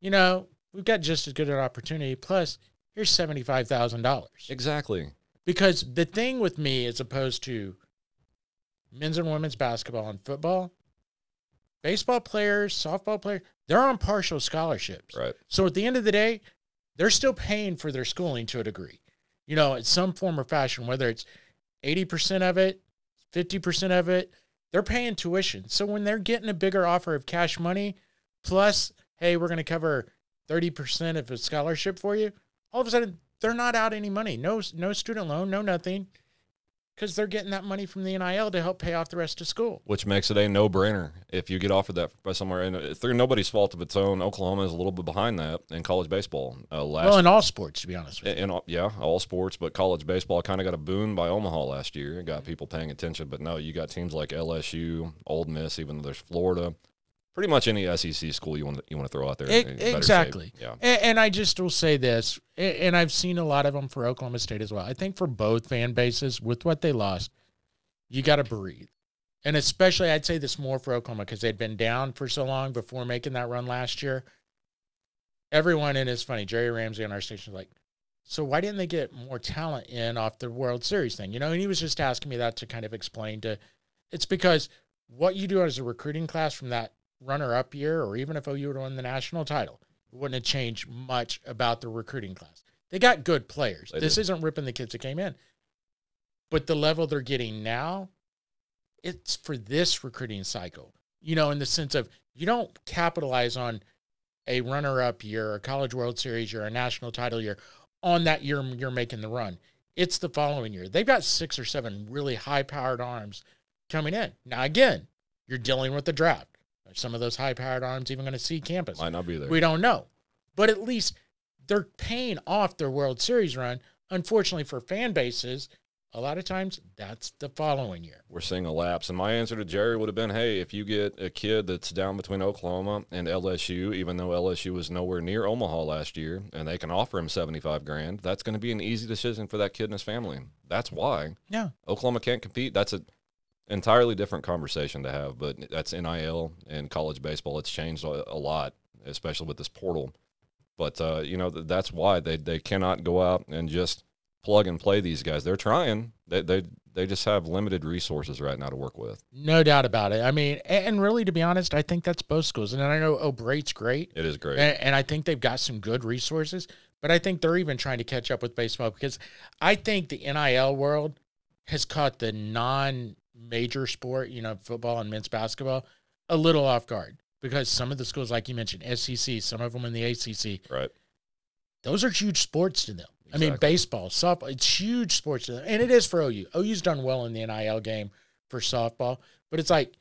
you know, we've got just as good an opportunity. Plus, here's $75,000. Exactly. Because the thing with me, as opposed to men's and women's basketball and football, baseball players, softball players, they're on partial scholarships. Right. So at the end of the day, they're still paying for their schooling to a degree, you know, in some form or fashion, whether it's 80% of it, 50% of it, they're paying tuition. So when they're getting a bigger offer of cash money, plus, hey, we're going to cover 30% of a scholarship for you, all of a sudden they're not out any money. No, no student loan, no nothing because they're getting that money from the NIL to help pay off the rest of school. Which makes it a no brainer if you get offered that by somewhere. And through nobody's fault of its own, Oklahoma is a little bit behind that in college baseball. Uh, last well, in all sports, to be honest with you. in, in, yeah, all sports, but college baseball kind of got a boon by Omaha last year. It got people paying attention. But no, you got teams like LSU, Ole Miss, even though there's Florida. Pretty much any SEC school you want to, you want to throw out there. It, exactly. Yeah. And, and, I just will say this, and I've seen a lot of them for Oklahoma State as well. I think for both fan bases, with what they lost, you got to breathe. And especially, I'd say this more for Oklahoma because they'd been down for so long before making that run last year. Everyone, and it's funny, Jerry Ramsey on our station was like, so why didn't they get more talent in off the World Series thing? You know, and he was just asking me that to kind of explain to it's because what you do as a recruiting class from that runner up year, or even if OU would win the national title, it wouldn't have changed much about the recruiting class. They got good players. They this did. isn't ripping the kids that came in. But the level they're getting now, it's for this recruiting cycle. You know, in the sense of you don't capitalize on a runner up year, a college world series year, a national title year on that year you're making the run. It's the following year. They've got six or seven really high powered arms coming in. Now, again, you're dealing with the draft. Are some of those high powered arms even going to see campus? Might not be there. We don't know. But at least they're paying off their World Series run. Unfortunately for fan bases, a lot of times that's the following year. We're seeing a lapse. And my answer to Jerry would have been hey, if you get a kid that's down between Oklahoma and LSU, even though LSU was nowhere near Omaha last year, and they can offer him 75 grand, that's going to be an easy decision for that kid and his family. That's why Yeah. Oklahoma can't compete. That's a entirely different conversation to have, but that's NIL and college baseball. It's changed a, a lot, especially with this portal. But uh, you know th- that's why they they cannot go out and just plug and play these guys. They're trying. They they they just have limited resources right now to work with. No doubt about it. I mean, and really, to be honest, I think that's both schools. And I know O'Brait's great, It is great. and, and I think they've got some good resources. But I think they're even trying to catch up with baseball because I think the NIL world has caught the non-major sport, you know, football and men's basketball, a little off guard because some of the schools, like you mentioned, SEC, some of them in the ACC, right. those are huge sports to them. I mean, baseball, softball, it's huge sports to them. And it is for OU. OU's done well in the NIL game for softball, but it's like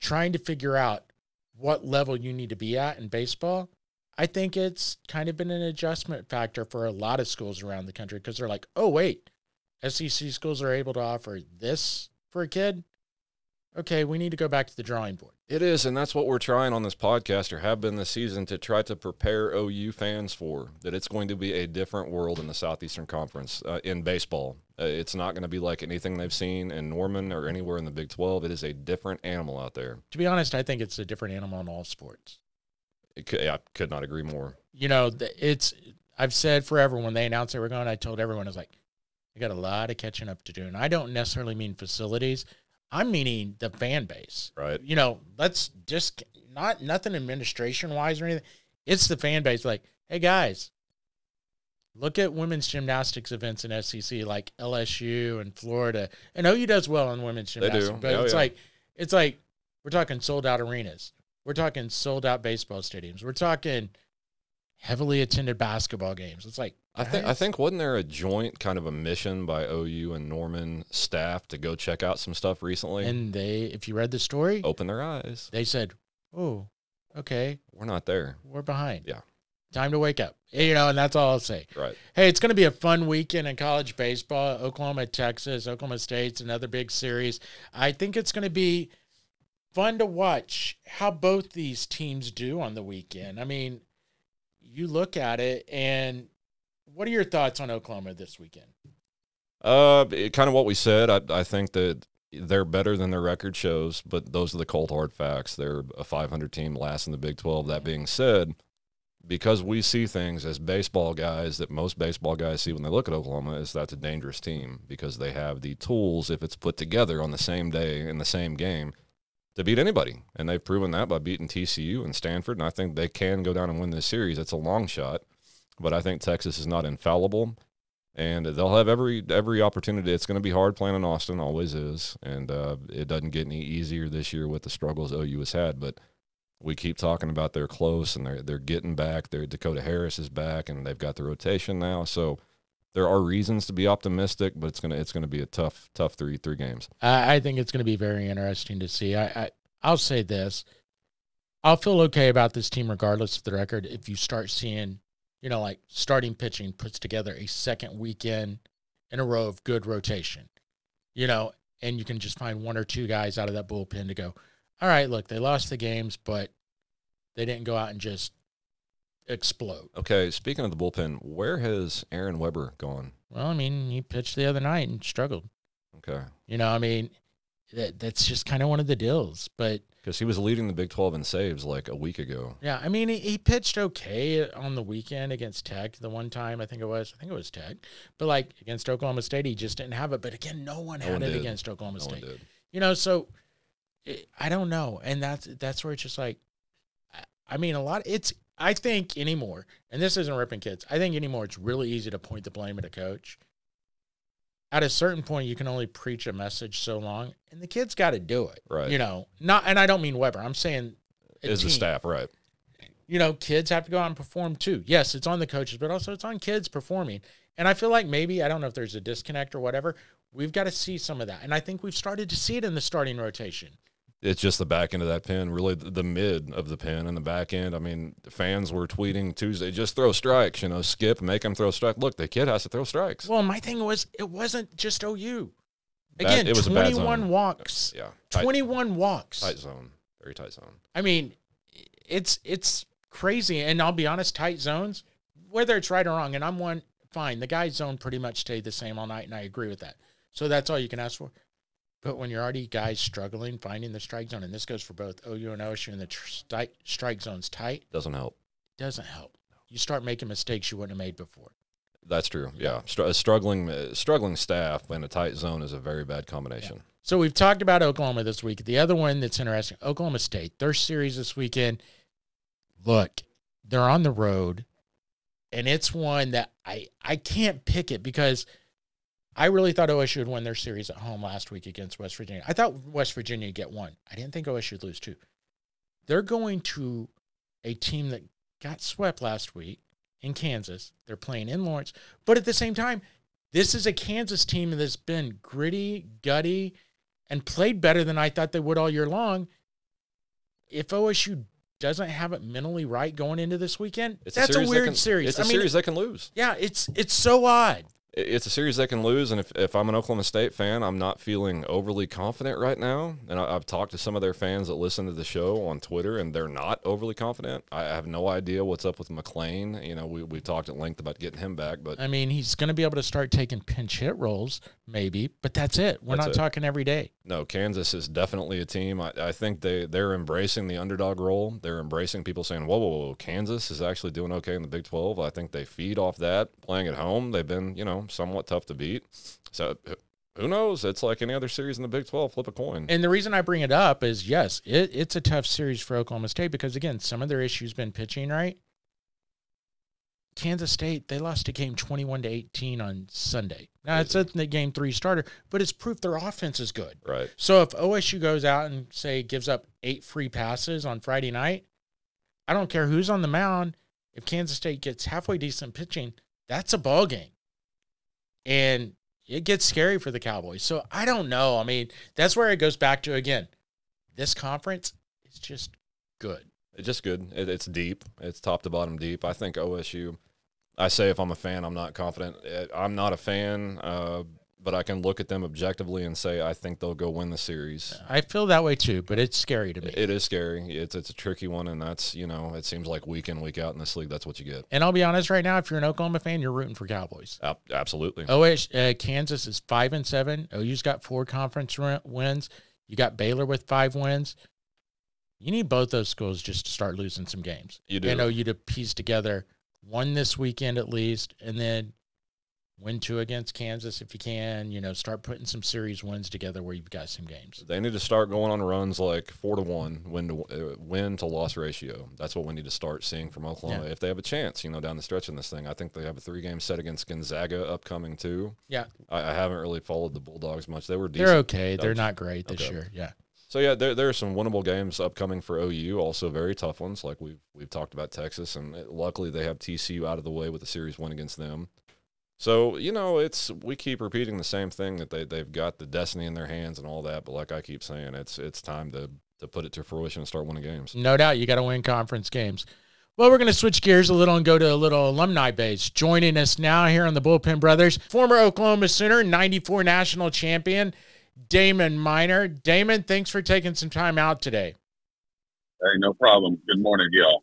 trying to figure out what level you need to be at in baseball. I think it's kind of been an adjustment factor for a lot of schools around the country because they're like, oh, wait, SEC schools are able to offer this for a kid. Okay, we need to go back to the drawing board. It is, and that's what we're trying on this podcast, or have been this season, to try to prepare OU fans for that. It's going to be a different world in the Southeastern Conference uh, in baseball. Uh, it's not going to be like anything they've seen in Norman or anywhere in the Big Twelve. It is a different animal out there. To be honest, I think it's a different animal in all sports. Could, I could not agree more. you know, it's I've said forever when they announced they were going, I told everyone I was like, I got a lot of catching up to do. And I don't necessarily mean facilities. I'm meaning the fan base. Right. You know, let's just not nothing administration wise or anything. It's the fan base like, hey guys, look at women's gymnastics events in SEC like LSU and Florida. And OU does well in women's They do. gymnastics, but Oh, it's yeah. like it's like we're talking sold out arenas. We're talking sold out baseball stadiums. We're talking heavily attended basketball games. It's like I think I think wasn't there a joint kind of a mission by OU and Norman staff to go check out some stuff recently? and they if you read the story, Open their eyes. they said, "Oh, okay, We're not there. we're behind. Yeah. Time to wake up." You know, and that's all I'll say. Right. Hey, it's going to be a fun weekend in college baseball. Oklahoma, Texas, Oklahoma State's another big series. I think it's going to be fun to watch how both these teams do on the weekend. I mean, you look at it, and what are your thoughts on Oklahoma this weekend? Uh, kind of what we said. I, I think that they're better than their record shows, but those are the cold hard facts. They're a 500 team, last in the Big 12. That being said, because we see things as baseball guys that most baseball guys see when they look at Oklahoma is that's a dangerous team because they have the tools if it's put together on the same day in the same game to beat anybody. And they've proven that by beating TCU and Stanford. And I think they can go down and win this series. It's a long shot, but I think Texas is not infallible. And they'll have every every opportunity. It's going to be hard playing in Austin, always is, and uh, it doesn't get any easier this year with the struggles OU has had. But we keep talking about they're close and they're they're getting back. Their Dakota Harris is back, and they've got the rotation now. So there are reasons to be optimistic, but it's gonna it's gonna be a tough tough three three games. I, think it's going to be very interesting to see. I, I I'll say this: I'll feel okay about this team regardless of the record if you start seeing, you know, like starting pitching puts together a second weekend in a row of good rotation, you know, and you can just find one or two guys out of that bullpen to go. All right, look, they lost the games, but they didn't go out and just explode. Okay, speaking of the bullpen, where has Aaron Weber gone? Well, I mean, he pitched the other night and struggled. Okay, You know, I mean, that that's just kind of one of the deals. But because he was leading the Big Twelve in saves like a week ago. yeah, I mean, he, he pitched okay on the weekend against Tech. The one time I think it was, I think it was Tech. But like against Oklahoma State, he just didn't have it. But again, no one No had one it did. against Oklahoma No State. You know, so it, I don't know, and that's that's where it's just like, I- I mean, a lot. It's I think anymore, and this isn't ripping kids. I think anymore, it's really easy to point the blame at a coach. At a certain point, you can only preach a message so long, and the kids got to do it. Right. You know, not, and I don't mean Weber. I'm saying a Is the staff right? You know, kids have to go out and perform too. Yes, it's on the coaches, but also it's on kids performing. And I feel like maybe I don't know if there's a disconnect or whatever. We've got to see some of that, and I think we've started to see it in the starting rotation. It's just the back end of that pin, really the mid of the pin and the back end. I mean, fans were tweeting Tuesday, just throw strikes, you know, skip, make them throw strikes. Look, the kid has to throw strikes. Well, my thing was it wasn't just OU. Again, it was a bad 21 zone. walks. Yeah, tight, 21 walks. tight zone, very tight zone. I mean, it's it's crazy. And I'll be honest, tight zones, whether it's right or wrong, and I'm one fine. The guy's zone pretty much stayed the same all night, and I agree with that. So that's all you can ask for. But when you're already guys struggling finding the strike zone, and this goes for both OU and OSU, and the tr- strike strike zone's tight, Doesn't help. doesn't help. You start making mistakes you wouldn't have made before. That's true. Yeah, Str- a struggling uh, struggling staff in a tight zone is a very bad combination. So we've talked about Oklahoma this week. The other one that's interesting, Oklahoma State, their series this weekend. Look, they're on the road, and it's one that I I can't pick it because I really thought OSU would win their series at home last week against West Virginia. I thought West Virginia would get one. I didn't think OSU would lose two. They're going to a team that got swept last week in Kansas. They're playing in Lawrence, but at the same time, this is a Kansas team that's been gritty, gutty, and played better than I thought they would all year long. If OSU doesn't have it mentally right going into this weekend, It's that's a, they weird can- series. It's a I mean, series they can lose. yeah, it's it's so odd. It- It's a series they can lose, and if, if I'm an Oklahoma State fan, I'm not feeling overly confident right now. And I, I've talked to some of their fans that listen to the show on Twitter, and they're not overly confident. I have no idea what's up with McLean. You know, we we talked at length about getting him back, but I mean, he's going to be able to start taking pinch hit roles, maybe, but that's it. We're That's not it. talking every day. no, Kansas is definitely a team. I, I think they they're embracing the underdog role. They're embracing people saying, "Whoa, whoa, whoa, Kansas is actually doing okay in the Big 12." I think they feed off that. Playing at home, they've been you know somewhat tough to beat. So who- knows? It's like any other series in the Big 12. Flip a coin. And the reason I bring it up is yes, it, it's a tough series for Oklahoma State because again, some of their issues have been pitching right. Kansas State they lost a game twenty one to eighteen on Sunday. Now it's a the game three starter, but it's proof their offense is good. right. So if OSU goes out and say gives up eight free passes on Friday night, I don't care who's on the mound. If Kansas State gets halfway decent pitching, that's a ball game, and it gets scary for the Cowboys. So I don't know. I mean, that's where it goes back to again. This conference is just good. It's just good. It, it's deep. It's top to bottom deep. I think OSU. I say if I'm a fan, I'm not confident. Eh, I'm not a fan, uh, but I can look at them objectively and say I think they'll go win the series. I feel that way too, but it's scary to me. It is scary. It's it's a tricky one, and that's you know it seems like week in week out in this league, that's what you get. and I'll be honest, right now, if you're an Oklahoma fan, you're rooting for Cowboys. Ab- absolutely. Oh, uh, Kansas is five and seven. OU's got four conference wins. You got Baylor with five wins. you need both those schools just to start losing some games. You do. And OU to piece together one this weekend at least, and then win two against Kansas if you can. You know, start putting some series wins together where you've got some games. They need to start going on runs like four to one win to uh, win to loss ratio. That's what we need to start seeing from Oklahoma Yeah. if they have a chance. You know, down the stretch in this thing. I think they have a three game set against Gonzaga upcoming too. Yeah, I, I haven't really followed the Bulldogs much. They were decent. they're okay. They're not great this Okay. year. Yeah. So yeah, there there are some winnable games upcoming for OU. Also very tough ones, like we've we've talked about Texas, and uh, luckily they have TCU out of the way with a series win against them. So you know, it's we keep repeating the same thing that they they've got the destiny in their hands and all that. But like I keep saying, it's it's time to to put it to fruition and start winning games. No doubt you got to win conference games. Well, we're going to switch gears a little and go to a little alumni base. Joining us now here on the Bullpen Brothers, former Oklahoma Sooner, 94 national champion, Damon Minor. Damon, thanks for taking some time out today. Hey, no problem. Good morning, y'all.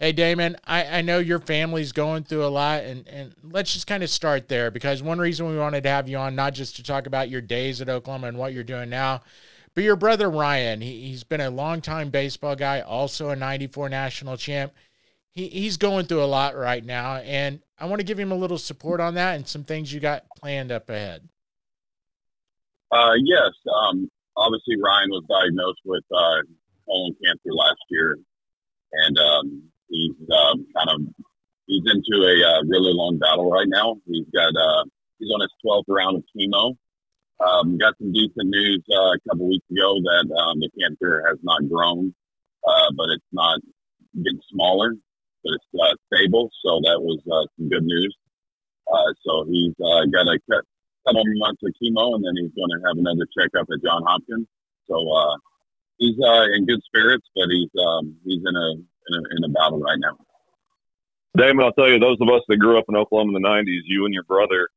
Hey, Damon, I, I know your family's going through a lot, and, and let's just kind of start there because one reason we wanted to have you on, not just to talk about your days at Oklahoma and what you're doing now, but your brother Ryan, he, he's been a longtime baseball guy, also a 94 national champ. He, he's going through a lot right now, and I want to give him a little support on that and some things you got planned up ahead. Uh, yes, um, obviously Ryan was diagnosed with uh, colon cancer last year, and um, he's um, kind of he's into a uh, really long battle right now. He's got uh, he's on his 12th round of chemo. Um, got some decent news uh, a couple weeks ago that um, the cancer has not grown, uh, but it's not getting smaller, but it's uh, stable. So that was uh, some good news. So he's got a couple months of chemo, and then he's going to have another checkup at John Hopkins. So he's in good spirits, but he's um, he's in a, in a in right now. Damon, I'll tell you, those of us that grew up in Oklahoma in the '90s, you and your brother,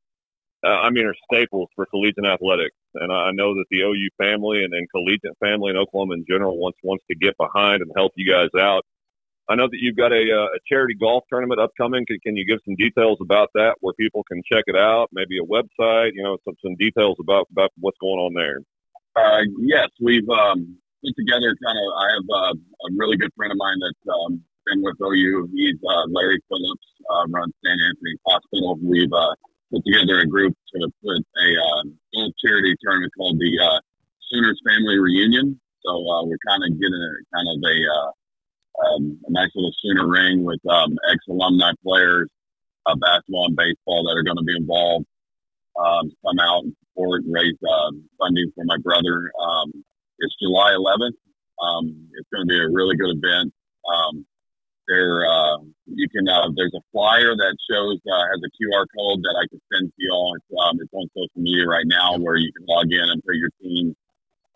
uh, I mean, are staples for collegiate athletics. And I know that the OU family and, and collegiate family in Oklahoma in general wants wants to get behind and help you guys out. I know that you've got a, uh, a charity golf tournament upcoming. Can, can you give some details about that, where people can check it out? Maybe a website, you know, some some details about about what's going on there. Uh, yes, we've um, put together kind of. I have uh, a really good friend of mine that's um, been with OU. He's uh, Larry Phillips, uh, runs St. Anthony's Hospital. We've uh, put together a group to put a uh, charity tournament called the uh, Sooners Family Reunion. So uh, we're kind of getting a, kind of a, uh, um, a nice little Sooner ring with um, ex alumni players, uh, basketball and baseball that are going to be involved. Um, come out and support and raise uh, funding for my brother. Um, it's July 11th. Um, it's going to be a really good event. Um, there, uh, you can. Uh, there's a flyer that shows uh, has a QR code that I can send to y'all. It's, um, it's on social media right now, where you can log in and put your team,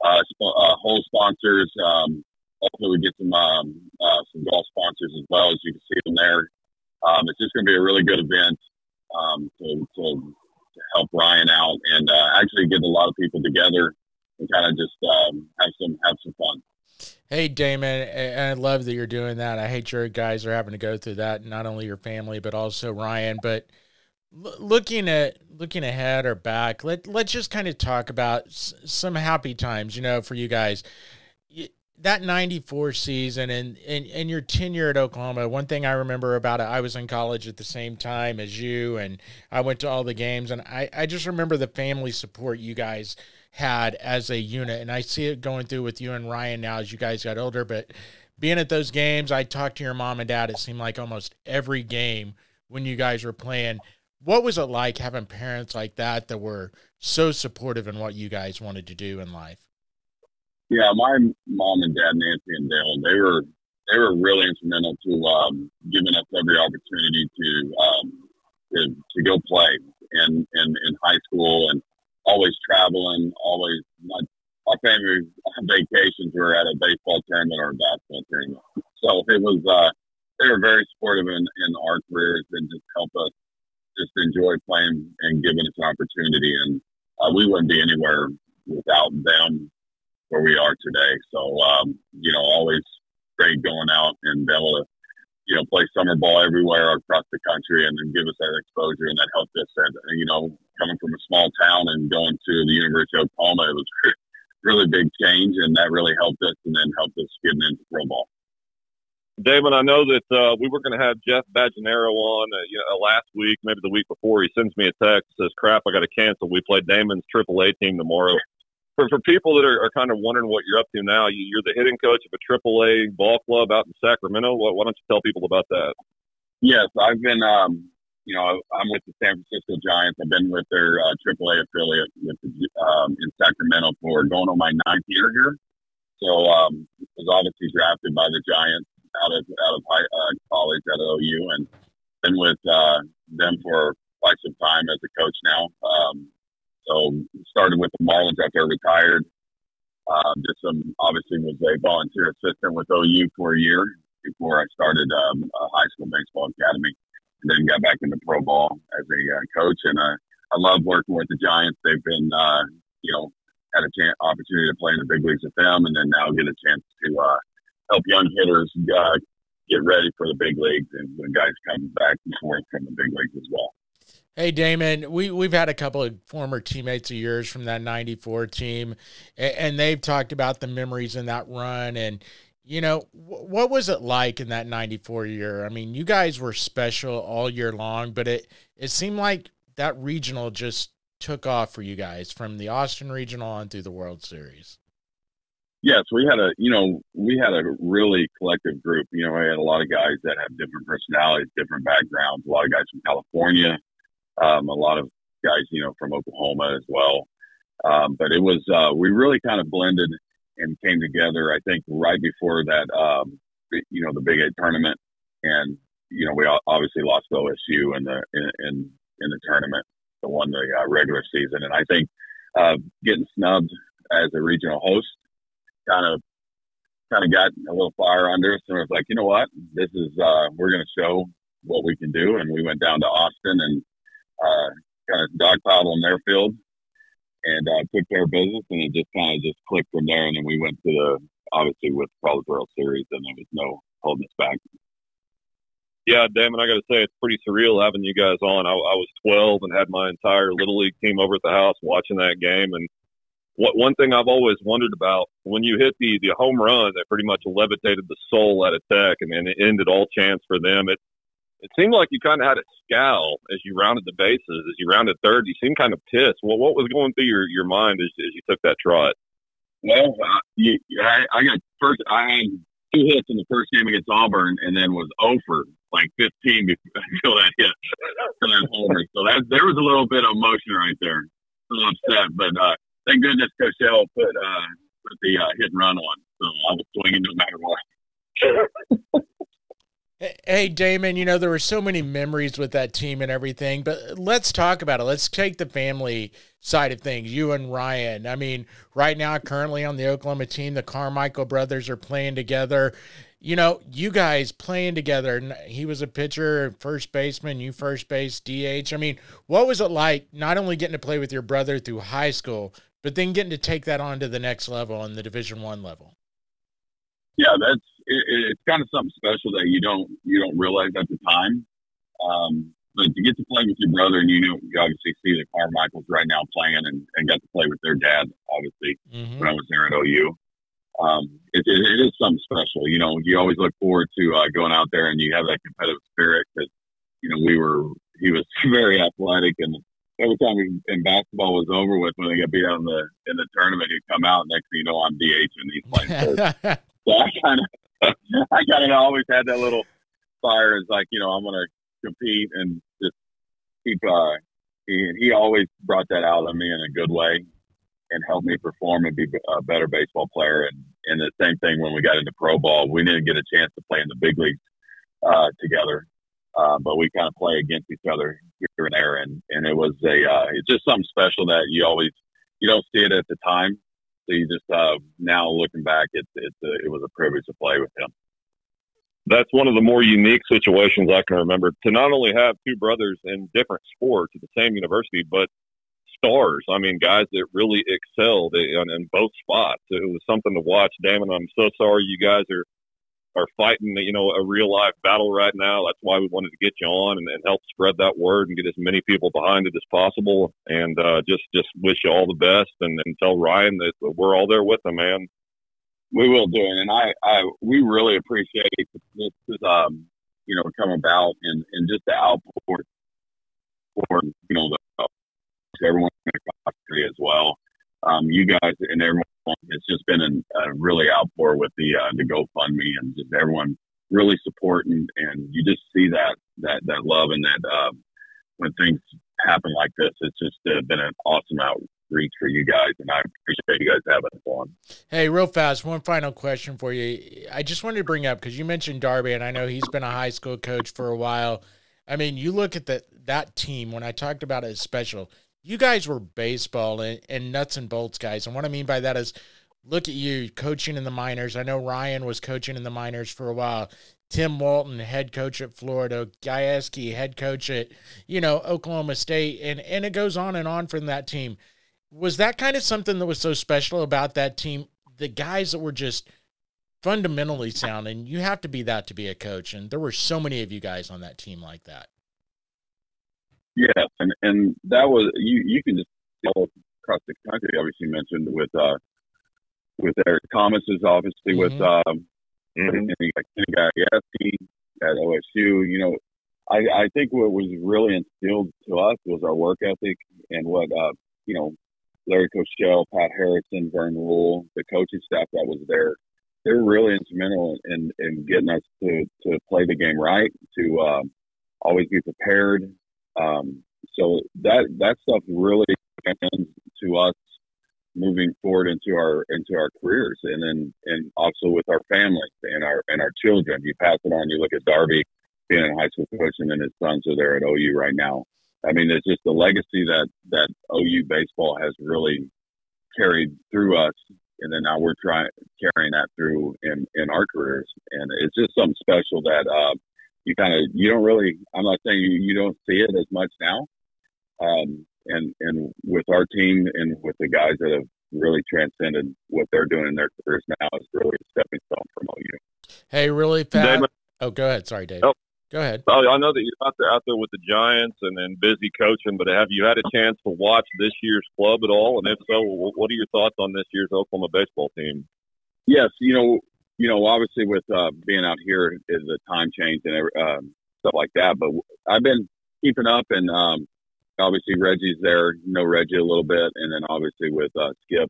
uh, sp- uh, whole sponsors. Um, also, we get some um, uh, some golf sponsors as well, as you can see them there. Um, it's just going to be a really good event um, to, to to help Ryan out and uh, actually get a lot of people together and kind of just um, have some have some fun. Hey, Damon, I love that you're doing that. I hate your guys are having to go through that, not only your family, but also Ryan. But l- looking at looking ahead or back, let let's just kind of talk about s- some happy times, you know, for you guys. That '94 season and, and and your tenure at Oklahoma. One thing I remember about it, I was in college at the same time as you, and I went to all the games, and I I just remember the family support you guys had as a unit. And I see it going through with you and Ryan now as you guys got older. But being at those games, I talked to your mom and dad. It seemed like almost every game when you guys were playing. What was it like having parents like that that were so supportive in what you guys wanted to do in life? Yeah, my mom and dad, Nancy and Dale, they were they were really instrumental to um, giving us every opportunity to um, to, to go play in, in in high school and always traveling, always my our family vacations were at a baseball tournament or a basketball tournament. So it was uh, they were very supportive in, in our careers and just help us just enjoy playing and giving us an opportunity. And uh, we wouldn't be anywhere without them where we are today. So um, you know, always great going out and be able to you know play summer ball everywhere across the country and then give us that exposure and that helped us. And you know, coming from a small town and going to the University of Oklahoma, it was really big change, and that really helped us, and then helped us getting into pro ball. Damon, I know that uh, we were going to have Jeff Bajenaru on uh, you know, last week, maybe the week before. He sends me a text, says, "Crap, I got to cancel. We play Damon's AAA team tomorrow." For for people that are, are kind of wondering what you're up to now, you, you're the hitting coach of a AAA ball club out in Sacramento. Why, why don't you tell people about that? Yes, I've been. Um, you know, I'm with the San Francisco Giants. I've been with their uh, AAA affiliate with the, um, in Sacramento for going on my ninth year here. So um, was obviously drafted by the Giants out of out of high, uh, college at OU, and been with uh, them for quite some time as a coach now. Um, so started with the Marlins after I retired. Um, just some obviously was a volunteer assistant with OU for a year before I started um, a high school baseball academy, and then got back into pro ball as a uh, coach. And uh, I love working with the Giants. They've been uh, you know had a chance, opportunity to play in the big leagues with them, and then now get a chance to uh, help young hitters uh, get ready for the big leagues and when guys come back and forth from the big leagues as well. Hey Damon, we we've had a couple of former teammates of yours from that '94 team, and they've talked about the memories in that run. And you know, what was it like in that '94 year? I mean, you guys were special all year long, but it it seemed like that regional just took off for you guys from the Austin regional on through the World Series. Yes, we had a you know we had a really collective group. You know, we had a lot of guys that have different personalities, different backgrounds. A lot of guys from California, um, a lot of guys you know from Oklahoma as well. Um, but it was uh, we really kind of blended and came together. I think right before that, um, you know, the Big Eight tournament, and you know we obviously lost OSU in the in in, in the tournament, the won the uh, regular season, and I think uh, getting snubbed as a regional host kind of kind of got a little fire under us and was like, you know what, this is uh, we're going to show what we can do, and we went down to Austin and uh, kind of dogpiled on their field and uh, took care of business, and it just kind of just clicked from there, and then we went to the obviously with College World Series, and there was no holding us back. Yeah, Damon, I got to say it's pretty surreal having you guys on. I, I was 12 and had my entire little league team over at the house watching that game, and what one thing I've always wondered about when you hit the the home run that pretty much levitated the soul at a Tech and, and it ended all chance for them. It it seemed like you kind of had a scowl as you rounded the bases, as you rounded third. You seemed kind of pissed. Well, what was going through your, your mind as, as you took that trot? Well, I, I got first. I had two hits in the first game against Auburn, and then was over like 15 until that hit, for that homer. So that there was a little bit of emotion right there. A little upset, but uh, thank goodness Coach L put uh, put the uh, hit and run on, so I was swinging no matter what. Hey, Damon, you know, there were so many memories with that team and everything, but let's talk about it. Let's take the family side of things. You and Ryan. I mean, right now, currently on the Oklahoma team, the Carmichael brothers are playing together you know, you guys playing together. and He was a pitcher, first baseman, you first base, DH. I mean, what was it like not only getting to play with your brother through high school, but then getting to take that on to the next level on the Division One level? Yeah, that's it, it's kind of something special that you don't you don't realize at the time. Um, but to get to play with your brother, and you know, you obviously see the Carmichaels right now playing, and, and got to play with their dad, obviously, mm-hmm. when I was there at OU um, it, it, it is something special. You know, you always look forward to uh, going out there and you have that competitive spirit because, you know, we were, he was very athletic and every time we, in basketball was over with when they got beat out in the, in the tournament, he'd come out next thing you know, I'm DH and he's playing so I kind of, I kind of always had that little fire as like, you know, I'm going to compete and just keep, uh, he, he always brought that out of me in a good way and helped me perform and be a better baseball player. And, and the same thing when we got into pro ball, we didn't get a chance to play in the big leagues uh, together, uh, but we kind of play against each other here and there. And, and it was a, uh, it's just something special that you always, you don't see it at the time. You just, uh, now looking back, it's, a, it was a privilege to play with him. That's one of the more unique situations I can remember to not only have two brothers in different sports at the same university, but stars. I mean, guys that really excelled in, in both spots. It was something to watch. Damn Damon, I'm so sorry you guys are are fighting, you know, a real life battle right now. That's why we wanted to get you on and, and help spread that word and get as many people behind it as possible. And uh, just just wish you all the best and, and tell Ryan that we're all there with him, man. We will do it, and I, I we really appreciate this, um, you know, come about and, and just the outpour for you know the, everyone in the country as well. Um, you guys and everyone it's just been a really outpour with the uh, the GoFundMe and just everyone really supporting, and you just see that that that love and that uh, when things happen like this, it's just uh, been an awesome outreach for you guys, and I appreciate you guys having fun. Hey, real fast, one final question for you. I just wanted to bring up because you mentioned Darby, and I know he's been a high school coach for a while. I mean, you look at that that team when I talked about it as special you guys were baseball and, and nuts and bolts guys. And what I mean by that is look at you coaching in the minors. I know Ryan was coaching in the minors for a while. Tim Walton, head coach at Florida, Gajewski, head coach at, you know, Oklahoma State, and and it goes on and on from that team. Was that kind of something that was so special about that team? The guys that were just fundamentally sound, and you have to be that to be a coach. And there were so many of you guys on that team like that. Yeah, and and that was you. You can just all across the country. Obviously, mentioned with uh with Eric Thomas is obviously mm-hmm. with um mm-hmm. and you got at OSU. You know, I I think what was really instilled to us was our work ethic and what uh you know Larry Cochell, Pat Harrison, Vern Rule, the coaching staff that was there. They were really instrumental in, in getting us to, to play the game right, to um, always be prepared, um, so that that stuff really comes to us moving forward into our into our careers, and then and also with our families and our and our children. You pass it on. You look at Darby being a high school coach, and then his sons are there at OU right now. I mean, it's just the legacy that that OU baseball has really carried through us, and then now we're trying carrying that through in in our careers, and it's just something special that uh, you kind of you don't really. I'm not saying you, you don't see it as much now. Um, and and with our team and with the guys that have really transcended what they're doing in their careers now is really a stepping stone for OU. Hey, really fast. oh, go ahead. Sorry, Dave. Oh. Go ahead. Oh, I know that you're out there, out there with the Giants and then busy coaching, but have you had a chance to watch this year's club at all? And if so, what are your thoughts on this year's Oklahoma baseball team? Yes, you know, you know, obviously with uh, being out here is a time change and um, stuff like that. But I've been keeping up, and um, obviously Reggie's there. You know Reggie a little bit, and then obviously with uh, Skip,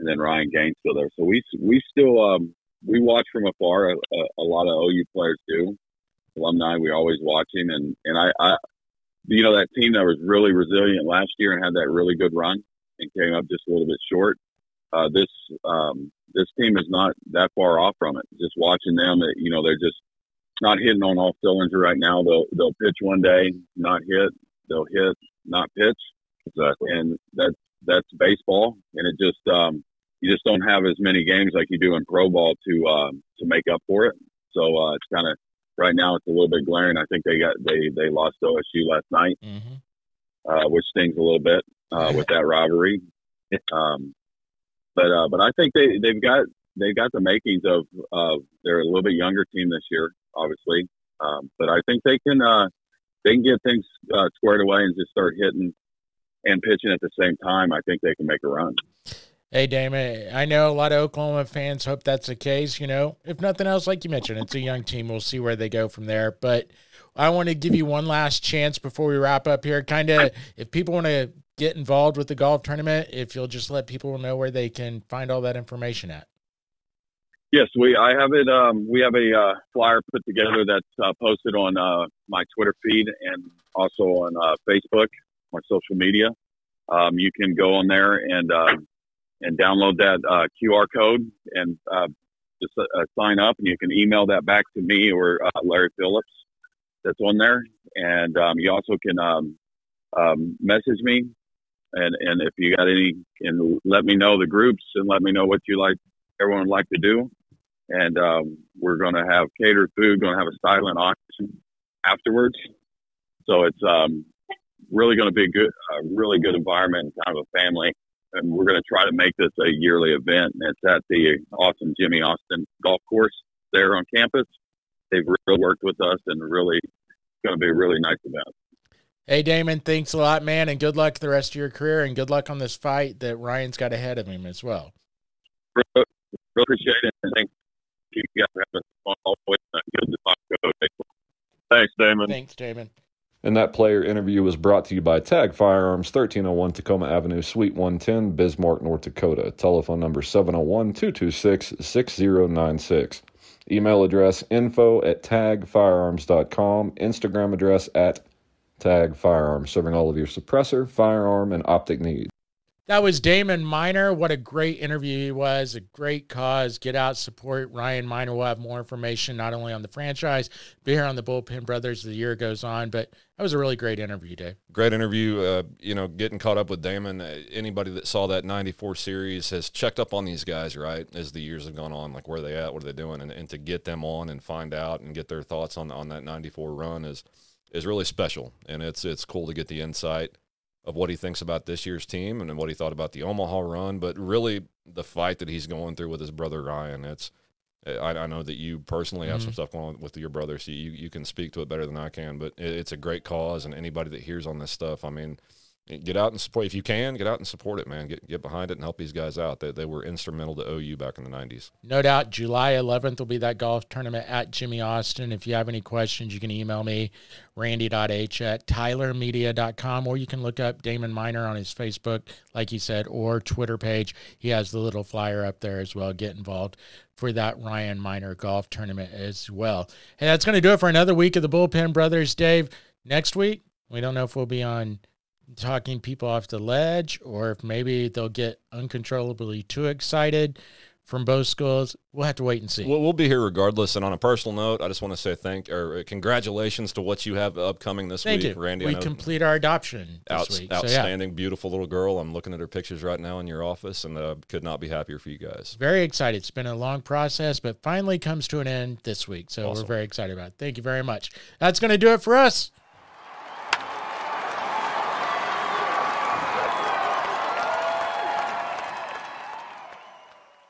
and then Ryan Gaines still there. So we we still um, we watch from afar. A, a, lot of OU players do. Alumni, we're always watching, and and I, I, you know, that team that was really resilient last year and had that really good run and came up just a little bit short. Uh, this um, this team is not that far off from it. Just watching them, you know, they're just not hitting on all cylinders right now. They'll they'll pitch one day, not hit. They'll hit, not pitch. Exactly. And that's that's baseball, and it just um, you just don't have as many games like you do in pro ball to um, to make up for it. So uh, it's kind of right now it's a little bit glaring. I think they got they they lost OSU last night, mm-hmm. uh, which stings a little bit uh, with that rivalry. Um, but uh, but I think they they've got they've got the makings of of they're a little bit younger team this year, obviously. Um, but I think they can uh, they can get things uh, squared away and just start hitting and pitching at the same time. I think they can make a run. Hey, Damon, I know a lot of Oklahoma fans hope that's the case. You know, if nothing else, like you mentioned, it's a young team. We'll see where they go from there. But I want to give you one last chance before we wrap up here. Kind of, if people want to get involved with the golf tournament, if you'll just let people know where they can find all that information at. Yes, we. I have it. Um, we have a uh, flyer put together that's uh, posted on uh, my Twitter feed and also on uh, Facebook, my social media. Um, you can go on there and uh, and download that uh, QR code and just sign up, and you can email that back to me or Larry Phillips. That's on there, and um, you also can um, um, message me and and if you got any, and let me know the groups and let me know what you like, everyone would like to do, and um, we're going to have catered food, going to have a silent auction afterwards. So it's um, really going to be a good, a really good environment, kind of a family, and we're going to try to make this a yearly event. And it's at the awesome Jimmy Austin Golf Course there on campus. They've really worked with us and really going to be a really nice event. Hey, Damon, thanks a lot, man, and good luck the rest of your career, and good luck on this fight that Ryan's got ahead of him as well. Really, really appreciate it, and thank you guys for having fun always. Good to talk to Thanks, Damon. Thanks, Damon. And that player interview was brought to you by Tag Firearms, 1301 Tacoma Avenue, Suite 110, Bismarck, North Dakota. Telephone number 701 226 6096. Email address info at tagfirearms.com. Instagram address at Tag Firearms, serving all of your suppressor, firearm, and optic needs. That was Damon Minor. What a great interview he was. A great cause. Get out, support Ryan Minor. We'll have more information not only on the franchise, but here on the Bullpen Brothers as the year goes on. But that was a really great interview, Dave. Great interview. Uh, you know, getting caught up with Damon. Uh, anybody that saw that 94 series has checked up on these guys, right, as the years have gone on. Like, where are they at? What are they doing? And, and to get them on and find out and get their thoughts on, on that 94 run is is really special. And it's, it's cool to get the insight of what he thinks about this year's team and what he thought about the Omaha run, but really the fight that he's going through with his brother Ryan. It's I, I know that you personally have Mhm. some stuff going on with your brother, so you, you can speak to it better than I can. But it, it's a great cause, and anybody that hears on this stuff, I mean, get out and support if you can. Get out and support it, man. Get get behind it and help these guys out. They, they were instrumental to OU back in the '90s. No doubt, July 11th will be that golf tournament at Jimmy Austin. If you have any questions, you can email me, randy.h at tylermedia.com, or you can look up Damon Minor on his Facebook, like he said, or Twitter page. He has the little flyer up there as well. Get involved for that Ryan Minor golf tournament as well. Hey, that's going to do it for another week of the Bullpen Brothers. Dave, next week, we don't know if we'll be on talking people off the ledge or if maybe they'll get uncontrollably too excited from both schools. We'll have to wait and see. We'll, we'll be here regardless. And on a personal note, I just want to say thank or uh, congratulations to what you have upcoming this Thank week, you. Randy. We complete our adoption this Outs- week. So yeah, outstanding, beautiful little girl. I'm looking at her pictures right now in your office, and uh, could not be happier for you guys. very excited. It's been a long process, but finally comes to an end this week. So Awesome. we're very excited about it. Thank you very much. That's going to do it for us.